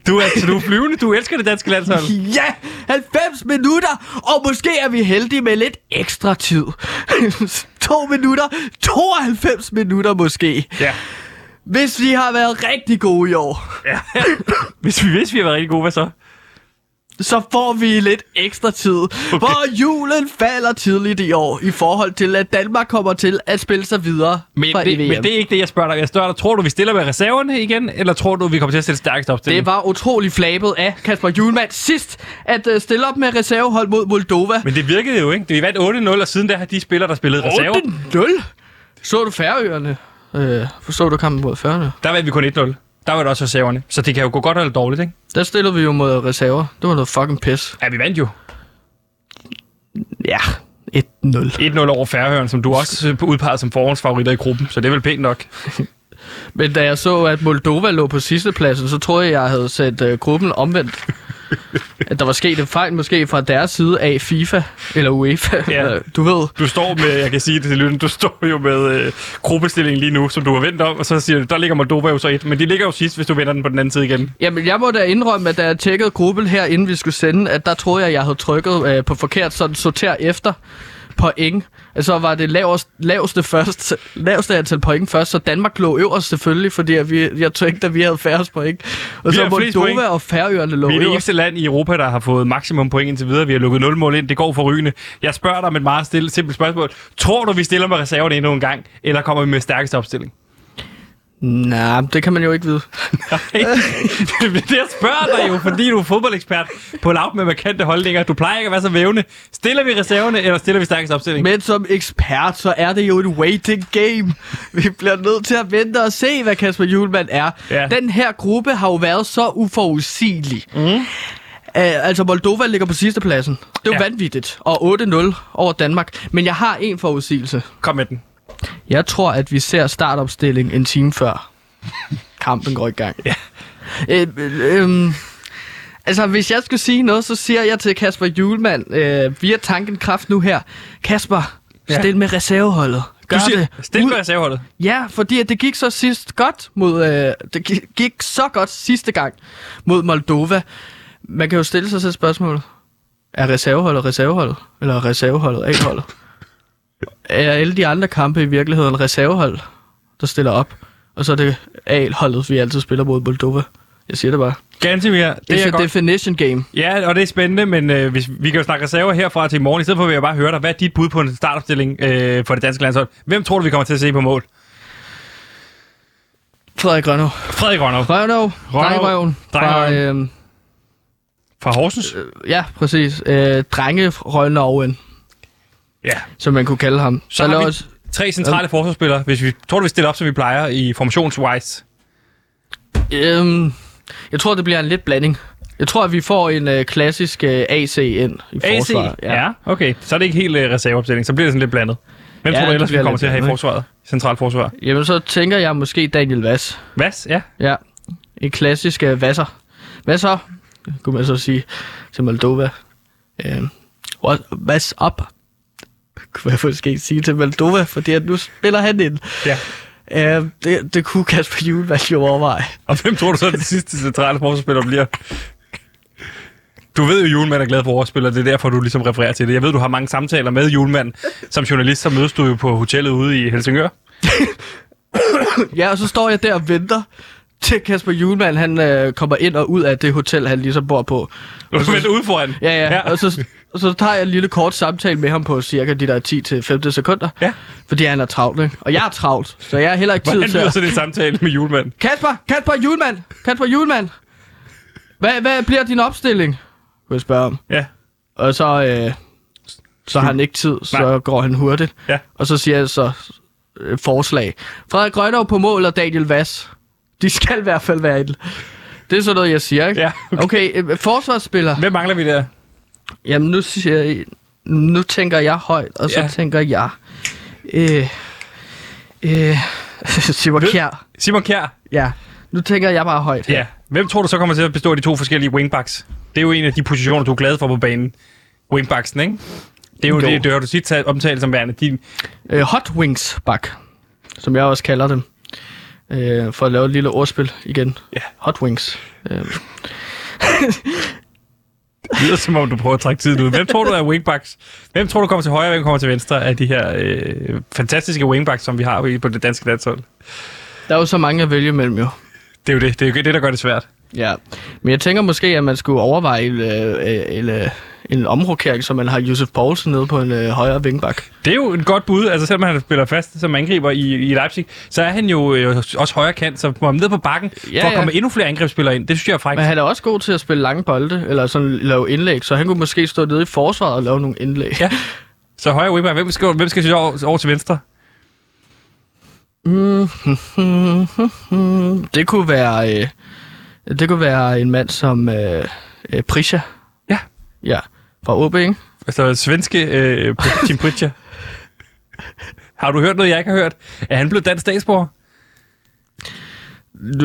Du er, altså, du er flyvende, du elsker det danske landshold. Ja, 90 minutter, og måske er vi heldige med lidt ekstra tid. to minutter, 92 minutter måske. Ja. Hvis vi har været rigtig gode i år, ja. Hvis vi vidste, vi har været rigtig gode, hvad så? så får vi lidt ekstra tid. Okay. Hvor julen falder tidligt i år, i forhold til, at Danmark kommer til at spille sig videre Men fra det, EVM. men det er ikke det, jeg spørger dig. Jeg spørger dig, tror du, vi stiller med reserverne igen, eller tror du, vi kommer til at stille stærkest opstilling? det var utrolig flabet af Kasper Julemand sidst, at uh, stille op med reservehold mod Moldova. Men det virkede jo, ikke? Vi vandt 8-0, og siden der har de spillere, der spillede reserve, 8-0? Så du Færøerne? Øh, forstod du kampen mod Færøerne? der vandt vi kun 1-0. Der var det også reserverne. Så det kan jo gå godt eller dårligt, ikke? Der stillede vi jo mod reserver. Det var noget fucking pis. Ja, vi vandt jo. Ja, 1-0. 1-0 over Færøerne, som du også øh, udpegede som forhåndsfavoritter i gruppen, så det er vel pænt nok. Men da jeg så, at Moldova lå på sidste pladsen, så troede jeg, jeg havde sat uh, gruppen omvendt. At der var sket en fejl måske fra deres side af FIFA eller UEFA. Ja. du ved. Du står med, jeg kan sige det til lytten, du står jo med øh, gruppestillingen lige nu, som du har vendt om, og så siger du, der ligger Moldova jo så et, men de ligger jo sidst, hvis du vender den på den anden side igen. Jamen, jeg må da indrømme, at da jeg tjekkede gruppen her, inden vi skulle sende, at der troede jeg, jeg havde trykket uh, på forkert sådan sorter efter point. Så var det lavest, laveste, først, laveste antal point først, så Danmark lå øverst selvfølgelig, fordi at vi, jeg tænkte, at vi havde færrest point. Og Vi så Moldova point. og Færøerne lå Vi er det eneste land i Europa, der har fået maksimum point indtil videre. Vi har lukket 0 mål ind. Det går for rygende. Jeg spørger dig om et meget stille, simpelt spørgsmål. Tror du, vi stiller med reserverne endnu en gang, eller kommer vi med stærkeste opstilling? Nej, det kan man jo ikke vide. det er det, jeg spørger dig jo, fordi du er fodboldekspert på lav med markante holdninger. Du plejer ikke at være så vævende. Stiller vi reserverne, eller stiller vi stærkeste opstilling? Men som ekspert, så er det jo et waiting game. Vi bliver nødt til at vente og se, hvad Kasper Julemand er. Ja. Den her gruppe har jo været så uforudsigelig. Mm. Uh, altså, Moldova ligger på sidste pladsen. Det er jo ja. vanvittigt. Og 8-0 over Danmark. Men jeg har en forudsigelse. Kom med den. Jeg tror, at vi ser startopstilling en time før kampen går i gang. Ja. Øh, øh, øh, altså, hvis jeg skulle sige noget, så siger jeg til Kasper Julemand, øh, via tanken kraft nu her, Kasper, Ja. stil med reserveholdet. Gør Du siger, det. stil med reserveholdet. Ja, fordi at det gik så sidst godt mod, øh, det gi- gik så godt sidste gang mod Moldova. Man kan jo stille sig selv spørgsmålet. Er reserveholdet reserveholdet? Eller er reserveholdet A-holdet? Er alle de andre kampe i virkeligheden reservehold, der stiller op? Og så er det A-holdet, vi altid spiller mod Moldova. Jeg siger det bare. Gansimir, det Det er er godt. definition game. Ja, og det er spændende, men øh, hvis, vi kan jo snakke reserver herfra til i morgen. I stedet for vil jeg bare høre dig, hvad er dit bud på en startopstilling øh, for det danske landshold? Hvem tror du, vi kommer til at se på mål? Frederik Rønnow. Frederik Rønnow Rønnow. Drengerøven. Fra, øh, fra Horsens. ja, præcis. Øh, Drengerønnowen, Ja. som man kunne kalde ham. Så Der har vi også- tre centrale forsvarsspillere. Hvis vi tror, du, vi stiller op, som vi plejer i formationswise. Øhm, jeg tror, det bliver en lidt blanding. Jeg tror, at vi får en øh, klassisk øh, AC ind i AC? forsvaret. Ja. okay. Så er det ikke helt øh, reserveopstilling. Så bliver det sådan lidt blandet. Hvem Ja, tror du ellers, vi kommer til at have i forsvaret? Centralt forsvar. Jamen, så tænker jeg måske Daniel Vass. Vas? Ja. Ja, en klassisk øh, Vasser. Hvad så? Kunne man så sige til Moldova. Øhm, what, what's up? Kunne jeg måske sige til Moldova, fordi at nu spiller han ind. ja. Øhm, det, det kunne Kasper Juhlmann jo overveje. Og hvem tror du så, at det sidste centrale forsvarsspiller bliver? Du ved jo, at Julemand er glad for overspiller, det er derfor, du ligesom refererer til det. Jeg ved, du har mange samtaler med Julemand. Som journalist, så mødes du jo på hotellet ude i Helsingør. Ja, og så står jeg der og venter til Kasper Julemand, han øh, kommer ind og ud af det hotel, han ligesom bor på. Du er ude foran. Ja, ja. ja. Og så, og så tager jeg en lille kort samtale med ham på cirka de der 10-15 sekunder. Ja. Fordi han er travlt, ikke? Og jeg er travlt, så jeg har heller ikke tid Hvordan til at... sådan en samtale med julemanden? Kasper! Kasper Julemand! Kasper Julemand! Hvad, hvad bliver din opstilling? Kunne jeg spørge om. Ja. Og så, øh, så har han ikke tid, så Nej. går han hurtigt. Ja. Og så siger jeg så øh, forslag. Frederik Grønov på mål og Daniel Vass. De skal i hvert fald være et. Det er sådan noget, jeg siger, ikke? Ja, Okay, okay øh, forsvarsspiller. Hvem mangler vi der? Jamen, nu siger jeg, nu tænker jeg højt, og så Ja. tænker jeg... Øh, øh, Simon Kjær. Simon Kjær. Ja, nu tænker jeg bare højt. Ja. Hvem tror du så kommer til at bestå af de to forskellige wingbacks? Det er jo en af de positioner, du er glad for på banen. Wingbacksen, ikke? Det er jo, Jo. det, det har du tit taget- omtalt som værende din... Øh, hot Wings bak, som jeg også kalder dem. Øh, for at lave et lille ordspil igen. Ja. Hot Wings. Øh, Det lyder som om, du prøver at trække tiden ud. Hvem tror du er wingbacks? Hvem tror du kommer til højre, hvem kommer til venstre af de her øh, fantastiske wingbacks, som vi har på det danske landshold? der er jo så mange at vælge mellem jo. Det er jo det. Det er jo det, der gør det svært. Ja, men jeg tænker måske, at man skulle overveje øh, en, øh, en omrokering, så man har Josef Poulsen nede på en øh, højre vingbak. Det er jo et godt bud. Altså selvom han spiller fast som angriber i, i Leipzig, så er han jo øh, også højre kant, så må han ned på bakken Ja, for at ja. komme endnu flere angrebsspillere ind. Det synes jeg er frækt. Men han er også god til at spille lange bolde, eller sådan lave indlæg, så han kunne måske stå nede i forsvaret og lave nogle indlæg. Ja. Så højre wingback. Hvem skal, hvem skal over, over til venstre? Det kunne være, øh, det kunne være en mand som øh, øh, Prisha. Ja. Ja, fra OB, ikke? Altså svenske øh, Tim Pritchard. har du hørt noget, jeg ikke har hørt? Er han blevet dansk statsborger?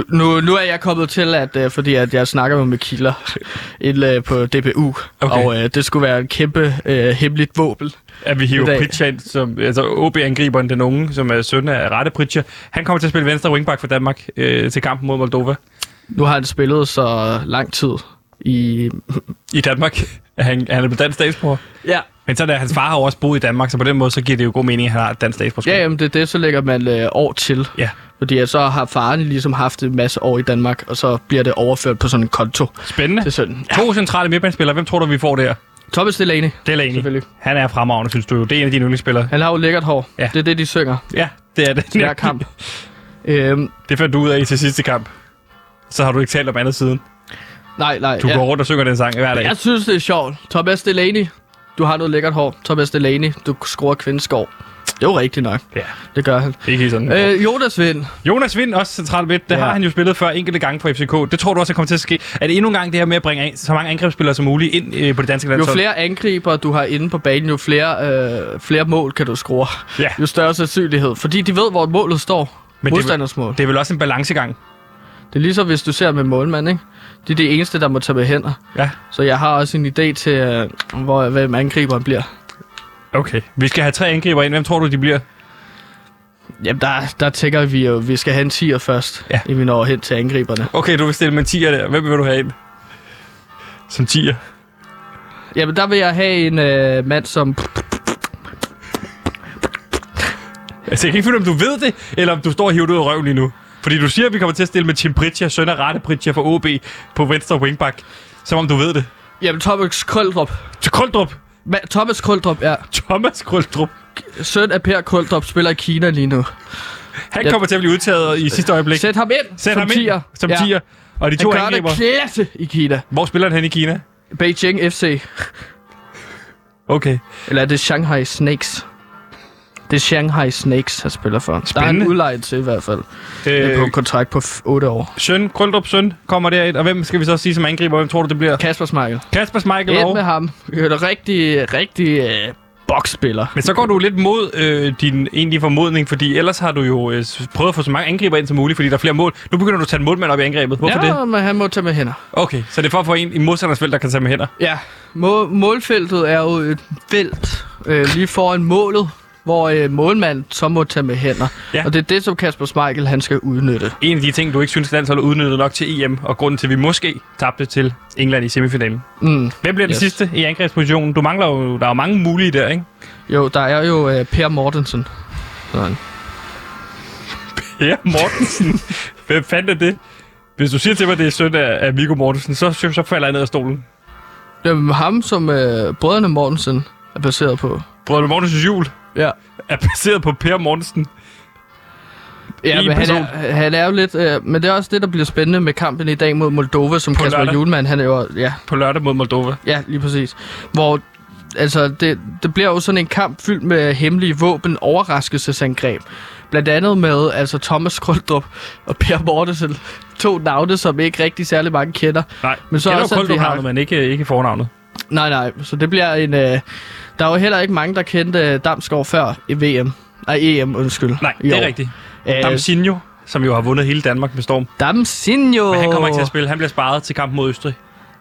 Nu, nu, er jeg kommet til, at øh, fordi at jeg snakker med kilder et, øh, på DBU, Okay. og øh, det skulle være en kæmpe øh, hemmeligt våben. At vi hiver ind, som, altså OB-angriberen, den unge, som er søn af Rette Pritchard. Han kommer til at spille venstre wingback for Danmark øh, til kampen mod Moldova Nu har han spillet så lang tid i... i Danmark. At Han, han er blevet dansk statsborger. Ja. Men så er at hans far har også boet i Danmark, så på den måde, så giver det jo god mening, at han har dansk statsborgerskab. Ja, jamen det er det, så lægger man øh, år til. Ja. Fordi så har faren ligesom haft en masse år i Danmark, og så bliver det overført på sådan en konto Spændende. til sønnen. Ja. To centrale midtbanespillere. Hvem tror du, vi får der? Thomas Delaney. Det er Laney. Selvfølgelig. Han er fremragende, synes du jo. Det er en af dine yndlingsspillere. Han har jo lækkert hår. Ja. Det er det, de synger Ja, det er det. hver kamp. øhm, Det fandt du ud af til sidste kamp. Så har du ikke talt om andet siden. Nej, nej. Du ja. går rundt og synger den sang hver dag. Jeg synes, det er sjovt. Thomas Delaney. Du har noget lækkert hår. Thomas Delaney. Du skruer kvindeskov. Det er jo rigtigt nok. Ja. Det gør han. Er ikke helt sådan. Øh, Jonas Vind. Jonas Vind, også centralt midt. Det Ja. har han jo spillet før enkelte gange for FCK. Det tror du også, der kommer til at ske. Er det endnu en gang det her med at bringe så mange angrebsspillere som muligt ind øh, på det danske Jo landshold? flere angriber du har inde på banen, jo flere, øh, flere mål kan du score. Ja. Jo større sandsynlighed. Fordi de ved, hvor målet står. Men det, er Modstanders mål. det er vel også en balancegang. Det er ligesom hvis du ser med målmand, ikke? Det er det eneste, der må tage med hænder. Ja. Så jeg har også en idé til, øh, hvor, hvem angriberen bliver. Okay. Vi skal have tre angriber ind. Hvem tror du, de bliver? Jamen, der, der tænker vi jo, vi skal have en 10'er først, Ja. inden vi når hen til angriberne. Okay, du vil stille med en 10'er der. Hvem vil du have ind? Som 10'er. Jamen, der vil jeg have en øh, mand, som... Altså, jeg kan ikke finde, om du ved det, eller om du står og hiver det ud af røven lige nu. Fordi du siger, at vi kommer til at stille med Tim Pritchard, søn af Rette Pritchard fra OB, på venstre wingback. Som om du ved det. Jamen, Thomas Koldrup. Til Koldrup. Ma- Thomas Koldrup, ja. Thomas Koldrup. Søn af Per Koldrup, spiller i Kina lige nu. Han Ja. kommer til at blive udtaget i sidste øjeblik. Sæt ham ind Sæt som ham ind 10'er. som Ja. 10'er. Og de Han to gør det klasse i Kina. Hvor spiller han hen i Kina? Beijing FC. Okay. Eller er det Shanghai Snakes? Det er Shanghai Snakes, han spiller for. Der er Spændende. han udlejet til i hvert fald. Øh, på en kontrakt på 8 år. Søn, Koldrup søn, kommer derind. Og hvem skal vi så sige som angriber? Hvem tror du, det bliver? Kasper Smeichel. Kasper Schmeichel Ind og... med ham. Det er en rigtig, rigtig øh, boksspiller. Men så går du lidt mod øh, din egentlige formodning, fordi ellers har du jo øh, prøvet at få så mange angriber ind som muligt, fordi der er flere mål. Nu begynder du at tage en målmand op i angrebet. Hvorfor ja, det? men han må tage med hænder. Okay, så det er for at få en i modstanders felt, der kan tage med hænder. Ja, må, målfeltet er jo et felt øh, lige foran målet, hvor øh, målmanden så må tage med hænder. Ja. Og det er det, som Kasper Schmeichel han skal udnytte. En af de ting, du ikke synes, landsholdet udnyttede nok til EM, og grunden til, at vi måske tabte til England i semifinalen. Mm. Hvem bliver den Yes. sidste i angrebspositionen? Du mangler jo, der er jo mange mulige der, ikke? Jo, der er jo øh, Per Mortensen. Sådan. Ja, Mortensen. Hvem fandt er det? Hvis du siger til mig, at det er søn af, af Viggo Mortensen, så, så, så falder jeg ned af stolen. Det er ham, som øh, brødrene Mortensen er baseret på. Brødre Mortensens jul Ja. er baseret på Per Mortensen. Ja, En men han er, han er jo lidt... Øh, men det er også det, der bliver spændende med kampen i dag mod Moldova, som På Kasper lørdag. Julemand, han er jo... Ja, på lørdag mod Moldova. ja, lige præcis. Hvor... Altså, det, det bliver jo sådan en kamp fyldt med hemmelige våben, overraskelsesangreb. Blandt andet med altså Thomas Krøldrup og Per Mortensen. To navne, som ikke rigtig særlig mange kender. Nej, Men så kender også, jo Koldrup-navnet, har- men ikke, ikke fornavnet. Nej, nej. Så det bliver en... Øh, der er jo heller ikke mange, der kendte øh, Damsgaard før i VM. Nej, EM, undskyld. Nej, det er rigtigt. Øh, Damsinho, som jo har vundet hele Danmark med storm. Damsinho! Men han kommer ikke til at spille. Han bliver sparet til kampen mod Østrig.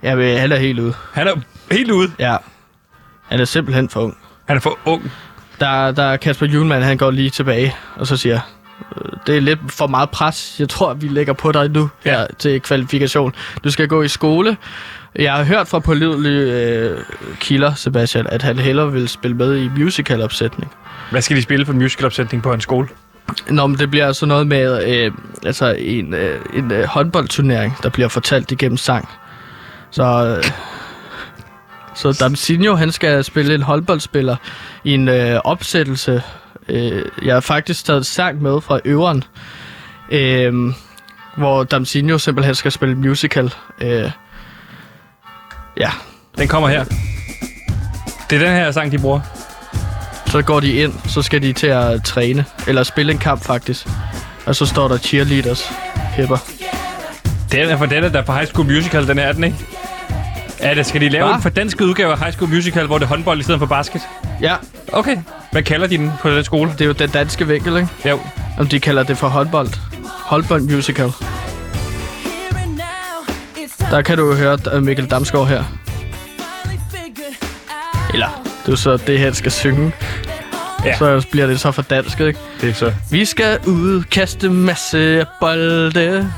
Ja, men han er helt ude. Han er helt ude. Ja. Han er simpelthen for ung. Han er for ung. Der, der er Kasper Julemand, han går lige tilbage, og så siger, "Øh, det er lidt for meget pres. Jeg tror, vi lægger på dig nu her Ja. til kvalifikation. Du skal gå i skole. Jeg har hørt fra pålidelige øh, kilder, Sebastian, at han hellere vil spille med i musicalopsætning. Hvad skal de spille for en musicalopsætning på en skole? Nå, men det bliver altså noget med øh, altså en, øh, en øh, håndboldturnering, der bliver fortalt igennem sang. Så, øh, så Damsinho, han skal spille en håndboldspiller i en øh, opsættelse. Øh, jeg har faktisk taget sang med fra øveren, øh, hvor Damsinho simpelthen skal spille musical. Øh, ja, Den kommer her. Det er den her sang, de bruger. så går de ind, så skal de til at træne, eller spille en kamp faktisk. Og så står der cheerleaders, hæpper. Den er for den er der på High School Musical, den her er den, ikke? Er det, skal de lave Hva? en fordansket udgave af High School Musical, hvor det er håndbold i stedet for basket? Ja, Okay. Hvad kalder de den på den skole? det er jo den danske vinkel, ikke? Jo. Om de kalder det for håndbold. Håndbold musical. Der kan du jo høre øh, Mikkel Damsgaard her. Eller, det er jo så det, han skal synge. Ja. Så bliver det så for dansk, ikke? Det er så. Vi skal ud, kaste masse bolde.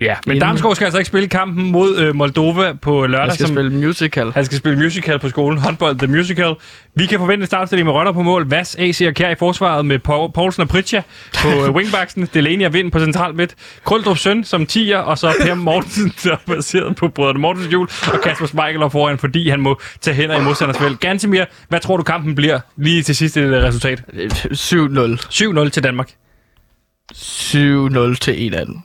Ja, men Inden- Damsgaard skal altså ikke spille kampen mod øh, Moldova på lørdag. Jeg skal som- spille musical. Han skal spille musical på skolen. Håndbold The Musical. Vi kan forvente en startstilling med Rønner på mål. Vas, AC og Kjær i forsvaret med Poulsen og Pritja på øh, wingbacksen. Delaney og Vind på central midt. Krøldrup Søn som 10'er, og så Per Mortensen, der er baseret på brødrene Mortensens jul, og Kasper Schmeichel foran, fordi han må tage hænder i modstanders vel. Gantemir, hvad tror du kampen bliver lige til sidst i det resultat? Øh, 7-0. 7-0 til Danmark. 7-0 til en anden.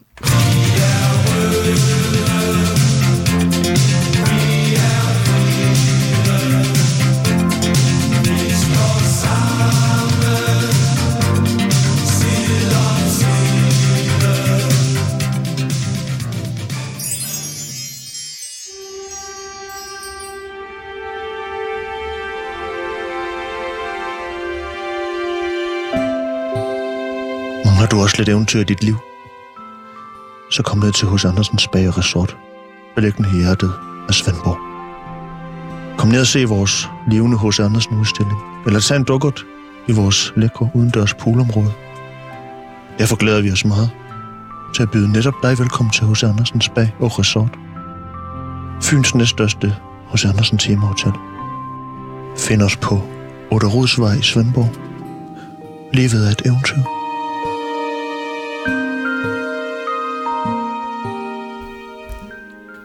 Du også lidt eventyr i dit liv? Så kom ned til hos Andersens Bager Resort, beliggende i hjertet af Svendborg. Kom ned og se vores levende hos Andersen udstilling, eller tag en dukkert i vores lækre udendørs poolområde. Derfor glæder vi os meget til at byde netop dig velkommen til hos Andersens Bag og Resort. Fyns næststørste hos Andersen Temahotel. Find os på Otterodsvej i Svendborg. Livet er et eventyr.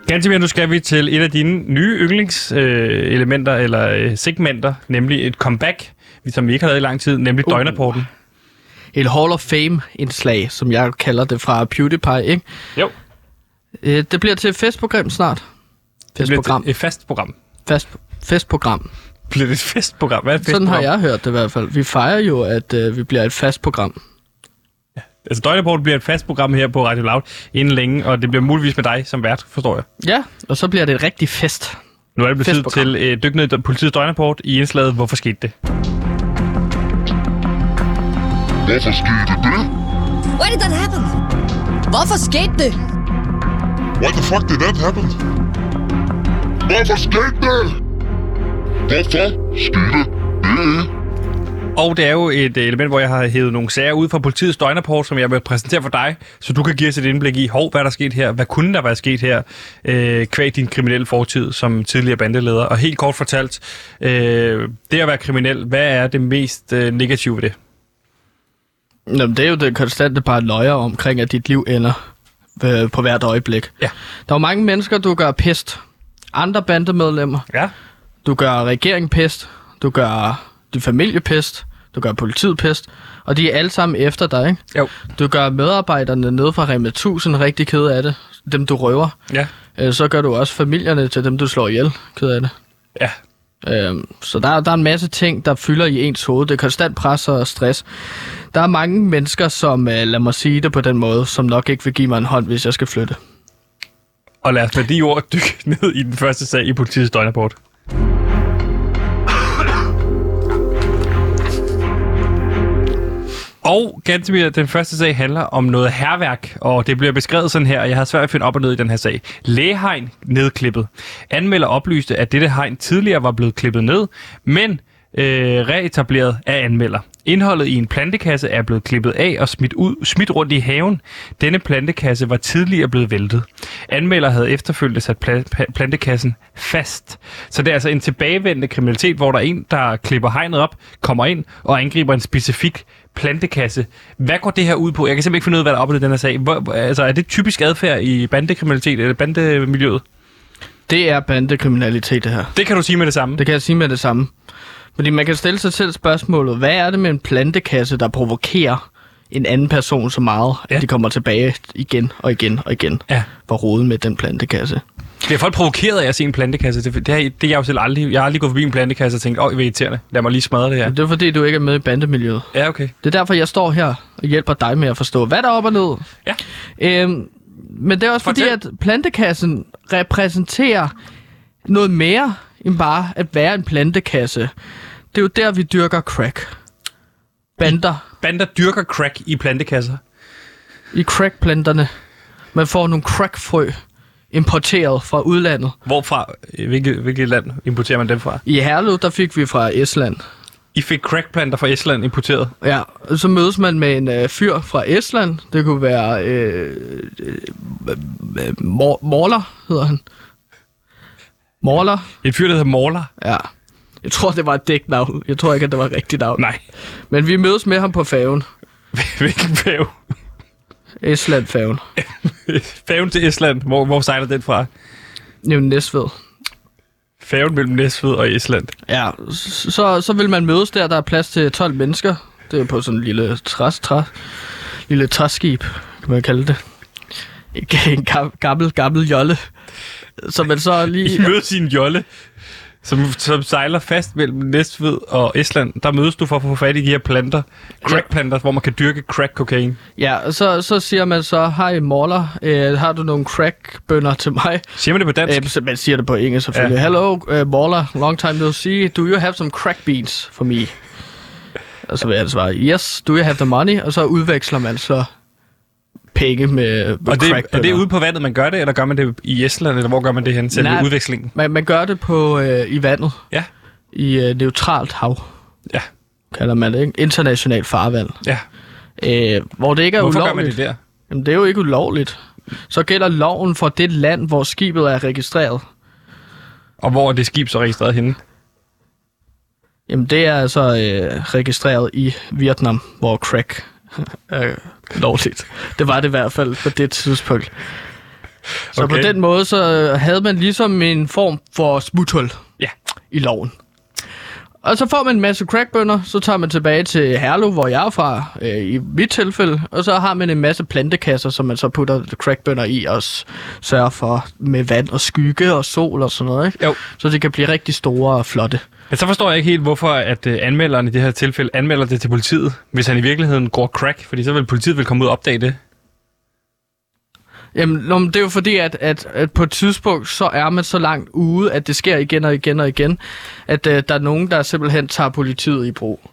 Ganske nu skal vi til et af dine nye yndlingselementer, øh, eller øh, segmenter, nemlig et comeback, som vi ikke har lavet i lang tid, nemlig uh. Døgnrapporten. Et Hall of Fame-indslag, som jeg kalder det fra PewDiePie, ikke? Jo, Øh, Det bliver til et festprogram snart. det bliver Festprogram. et fast program. Fest, festprogram. Bliver det et festprogram? Hvad er et Sådan festprogram? har jeg hørt det i hvert fald. Vi fejrer jo, at øh, vi bliver et fast program. Altså, Døgnrapporten bliver et fast program her på Radio Loud inden længe, og det bliver muligvis med dig som vært, forstår jeg. Ja, og så bliver det et rigtig fest. Nu er det blevet tid til øh, dyk ned i politiets døgnrapport i indslaget. Hvorfor skete det? Hvorfor skete det? Why did that happen? Hvorfor skete det? Why the fuck did that happen? Hvorfor skete det? Hvorfor skete det? Og det er jo et øh, element, hvor jeg har hævet nogle sager ud fra politiets døgnrapport, som jeg vil præsentere for dig, så du kan give os et indblik i, hov, hvad der er sket her, hvad kunne der være sket her, øh, kvæg din kriminelle fortid som tidligere bandeleder. Og helt kort fortalt, øh, det at være kriminel, hvad er det mest øh, negative ved det? Jamen, det er jo det konstante bare løjer omkring, at dit liv ender øh, på hvert øjeblik. Ja. Der er jo mange mennesker, du gør pest. Andre bandemedlemmer. Ja. Du gør regeringen pest. Du gør din familie pest. Du gør politiet pest. Og de er alle sammen efter dig, ikke? Jo. Du gør medarbejderne nede fra Rema 1000 rigtig ked af det. Dem, du røver. Ja. Øh, Så gør du også familierne til dem, du slår ihjel. Ked af det. Ja. Øhm, så der, der er en masse ting, der fylder i ens hoved. Det er konstant pres og stress. Der er mange mennesker, som, øh, lad mig sige det på den måde, som nok ikke vil give mig en hånd, hvis jeg skal flytte. Og lad os med de ord dykke ned i den første sag i politiets døgnrapport. Og Gantemir, den første sag handler om noget herværk, og det bliver beskrevet sådan her, og jeg har svært at finde op og ned i den her sag. Lægehegn nedklippet. Anmelder oplyste, at dette hegn tidligere var blevet klippet ned, men øh, reetableret af anmelder. Indholdet i en plantekasse er blevet klippet af og smidt, ud, smidt rundt i haven. Denne plantekasse var tidligere blevet væltet. Anmelder havde efterfølgende sat pla- pa- plantekassen fast. Så det er altså en tilbagevendende kriminalitet, hvor der er en, der klipper hegnet op, kommer ind og angriber en specifik plantekasse. Hvad går det her ud på? Jeg kan simpelthen ikke finde ud af, hvad der er oppe i den her sag. Hvor, altså, er det typisk adfærd i bandekriminalitet eller bandemiljøet? Det er bandekriminalitet, det her. Det kan du sige med det samme. Det kan jeg sige med det samme. Fordi man kan stille sig selv spørgsmålet, hvad er det med en plantekasse, der provokerer en anden person så meget, Ja. at de kommer tilbage igen og igen og igen Ja. for rode med den plantekasse? Bliver folk provokeret af at se en plantekasse? Det, det, har, det er jeg jo selv aldrig. Jeg har aldrig gået forbi en plantekasse og tænkt, åh, hvor irriterende. Lad mig lige smadre det her. Det er fordi, du ikke er med i bandemiljøet. Ja, okay. Det er derfor, jeg står her og hjælper dig med at forstå, hvad der er op og ned. Ja. Øhm, men det er også Fortæl. fordi, at plantekassen repræsenterer noget mere end bare at være en plantekasse. Det er jo der, vi dyrker crack. Bander Bander dyrker crack i plantekasser. i crackplanterne. Man får nogle crackfrø importeret fra udlandet. Hvorfra? Hvilket, hvilket land importerer man dem fra? I Herlev, der fik vi fra Estland. I fik crackplanter fra Estland importeret. Ja, så mødes man med en øh, fyr fra Estland. Det kunne være øh, øh, øh, Mor- Morler, hedder han. Morler, En fyr, der hedder Morler. ja. Jeg tror, det var et dæknavn. Jeg tror ikke, at det var et rigtigt navn. Nej. Men vi mødes med ham på færgen. Hvilken færge? Estland-færgen. Færgen til Estland. Hvor, hvor sejler den fra? Nævn Næstved. Færgen mellem Næstved og Estland. Ja, så, så vil man mødes der. Der er plads til 12 mennesker. Det er på sådan en lille træs, træ, lille træskib, kan man kalde det. Ikke en gam- gammel, gammel jolle. Så man så I lige... møder sin jolle, som, som sejler fast mellem Næstved og Estland. Der mødes du for at få fat i de her planter. Crackplanter, hvor man kan dyrke crack-kokain. Ja, og så, så siger man så, hej Morler, øh, har du nogle crackbønder til mig? Siger man det på dansk? Øh, man siger det på engelsk selvfølgelig. Ja. Ja. Hello, uh, Morler, long time no see. Do you have some crack beans for me? Og så vil jeg svare, yes, do you have the money? Og så udveksler man så penge med, med og det, er det ude på vandet, man gør det, eller gør man det i Estland, eller hvor gør man det hen? Nej. udvekslingen? Man, man gør det på øh, i vandet. Ja. I øh, neutralt hav, Ja, kalder man det, ikke? Internationalt farvand. ja. Øh, hvor det ikke er Hvorfor ulovligt. gør man det der? Jamen, det er jo ikke ulovligt. Så gælder loven for det land, hvor skibet er registreret. Og hvor er det skib så registreret henne? Jamen, det er altså øh, registreret i Vietnam, hvor crack er lovligt. Det var det i hvert fald på det tidspunkt. Så Okay. på den måde, så øh, havde man ligesom en form for smuthul Ja. i loven. Og så får man en masse crackbønder, så tager man tilbage til Herlev, hvor jeg er fra, øh, i mit tilfælde, og så har man en masse plantekasser, som man så putter crackbønder i og sørger for med vand og skygge og sol og sådan noget, ikke? Jo. Så det kan blive rigtig store og flotte. Men så forstår jeg ikke helt, hvorfor at øh, anmelderen i det her tilfælde anmelder det til politiet, hvis han i virkeligheden går crack, fordi så vil politiet vel komme ud og opdage det. Jamen, nå, men det er jo fordi, at, at, at på et tidspunkt, så er man så langt ude, at det sker igen og igen og igen, at uh, der er nogen, der simpelthen tager politiet i brug.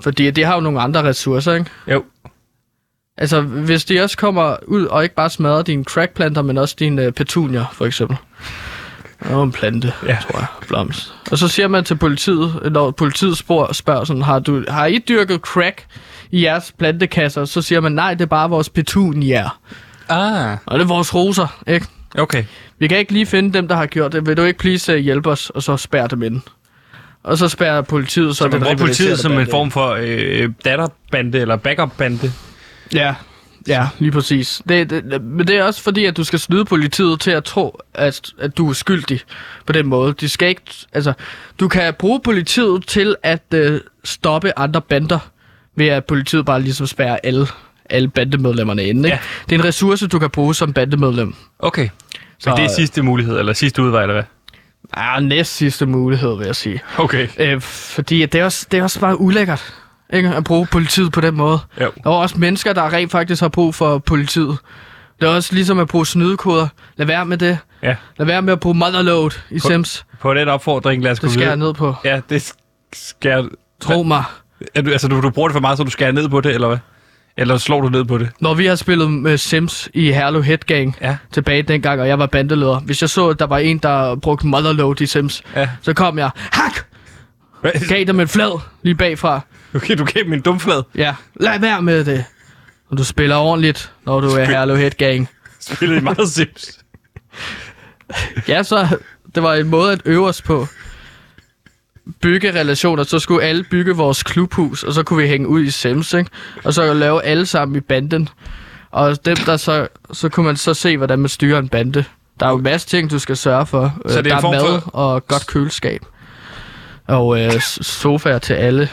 Fordi det har jo nogle andre ressourcer, ikke? Jo. Altså, hvis de også kommer ud og ikke bare smadrer dine crackplanter, men også dine uh, petunier, for eksempel. Og en plante, Ja. tror jeg. Blomst. Og så siger man til politiet, når politiet spørger, spørger sådan, har, du, har I dyrket crack i jeres plantekasser? Så siger man, nej, det er bare vores petunier. Ah. Og det er vores roser, ikke? Okay. Vi kan ikke lige finde dem, der har gjort det. Vil du ikke please uh, hjælpe os, og så spærre dem ind? Og så spærrer politiet så, Så man bruger politiet som en form for øh, datterbande eller backup-bande. Ja, Ja, lige præcis. Det, det, men det er også fordi, at du skal snyde politiet til at tro, at, at du er skyldig på den måde. De skal ikke, altså, du kan bruge politiet til at øh, stoppe andre bander, ved at politiet bare ligesom spærrer alle, alle bandemedlemmerne inde. Ikke? Ja. Det er en ressource, du kan bruge som bandemedlem. Okay. Så, Men det er sidste mulighed, eller sidste udvej, eller hvad? Ah, næst sidste mulighed, vil jeg sige. Okay. Øh, fordi det er, også, det er også bare ulækkert ikke? at bruge politiet på den måde. Jo. Der er også mennesker, der rent faktisk har brug for politiet. Det er også ligesom at bruge snydekoder. Lad være med det. Ja. Lad være med at bruge motherload i Sims. På den opfordring, lad os gå Det jeg videre. ned på. Ja, det jeg... Tro mig. Er du, altså, du, du bruger det for meget, så du skærer ned på det, eller hvad? Eller slår du ned på det? Når vi har spillet med Sims i Herlev Headgang Ja. tilbage dengang, og jeg var bandeleder. Hvis jeg så, at der var en, der brugte motherload i Sims, Ja. så kom jeg. Hak! Gav dem en flad lige bagfra. Okay, du gav mig en dumflad. Ja, lad være med det. Og du spiller ordentligt, når du er Herlev Headgang. Spillede I meget Sims. Ja, så det var en måde at øve os på. Bygge relationer, så skulle alle bygge vores klubhus, og så kunne vi hænge ud i Sims, ikke? Og så lave alle sammen i banden. Og dem, der så, så kunne man så se, hvordan man styrer en bande. Der er jo en masse ting, du skal sørge for. Så det er der form mad for- og godt køleskab. Og øh, sofaer til alle.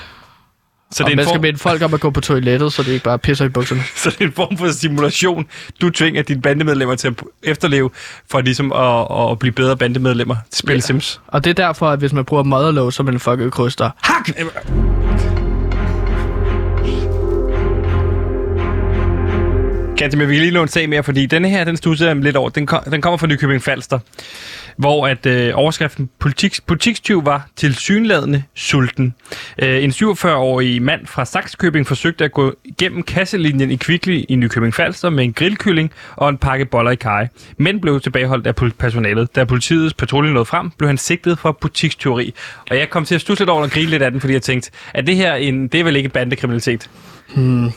Så det, er man en skal form, minde folk om at gå på toilettet, så det ikke bare pisser i bukserne. så det er en form for simulation, du tvinger dine bandemedlemmer til at efterleve, for ligesom at, at blive bedre bandemedlemmer spil Ja. Sims. Og det er derfor, at hvis man bruger motherload, så er man en fucking kryster. Hak! Ganske, men vi kan lige nå en sag mere, fordi denne her, den studser jeg lidt over. Den, kom, den kommer fra Nykøbing Falster, hvor at øh, overskriften Politik, butikstyv var til synladende sulten. Øh, en 47-årig mand fra Saxkøbing forsøgte at gå gennem kasselinjen i Kvickly i Nykøbing Falster med en grillkylling og en pakke boller i kaj, men blev tilbageholdt af personalet. Da politiets patrulje nåede frem, blev han sigtet for butikstyveri. Og jeg kom til at stusse lidt over og grine lidt af den, fordi jeg tænkte, at det her en, det er vel ikke bandekriminalitet? Hmm.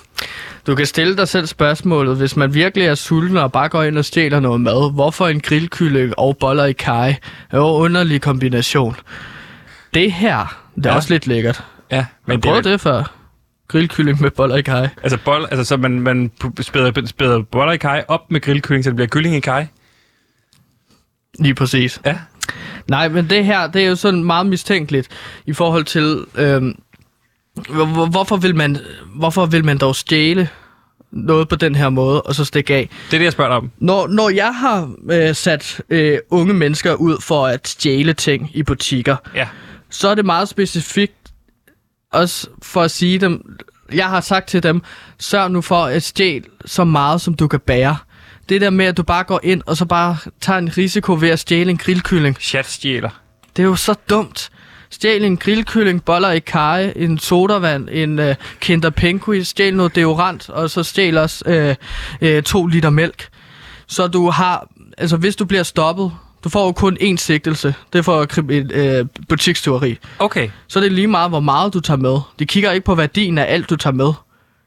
Du kan stille dig selv spørgsmålet, hvis man virkelig er sulten og bare går ind og stjæler noget mad, hvorfor en grillkylling og boller i kaj? Er jo en underlig kombination. Det her, det er Ja. også lidt lækkert. Ja, Men men prøv det, er- det før. Grillkylling med boller i kaj. Altså, bold, altså så man, man spæder, spæder boller i kaj op med grillkylling, så det bliver kylling i kaj. Lige præcis. Ja. Nej, men det her, det er jo sådan meget mistænkeligt i forhold til, øhm, hvorfor, vil man, hvorfor vil man dog stjæle noget på den her måde, og så stikke af? Det er det, jeg spørger dig om. Når, når jeg har øh, sat øh, unge mennesker ud for at stjæle ting i butikker, Ja. så er det meget specifikt også for at sige dem, jeg har sagt til dem, sørg nu for at stjæle så meget, som du kan bære. Det der med, at du bare går ind, og så bare tager en risiko ved at stjæle en grillkylling, Chat stjæler. det er jo så dumt. Stjæl en grillkylling, boller i kaj, en sodavand, en uh, Kinder Penguin, stjæl noget deodorant, og så stjæl også uh, uh, to liter mælk. Så du har, altså hvis du bliver stoppet, du får jo kun én sigtelse. Det er for uh, butikstyveri. Okay. Så er det lige meget, hvor meget du tager med. De kigger ikke på værdien af alt, du tager med.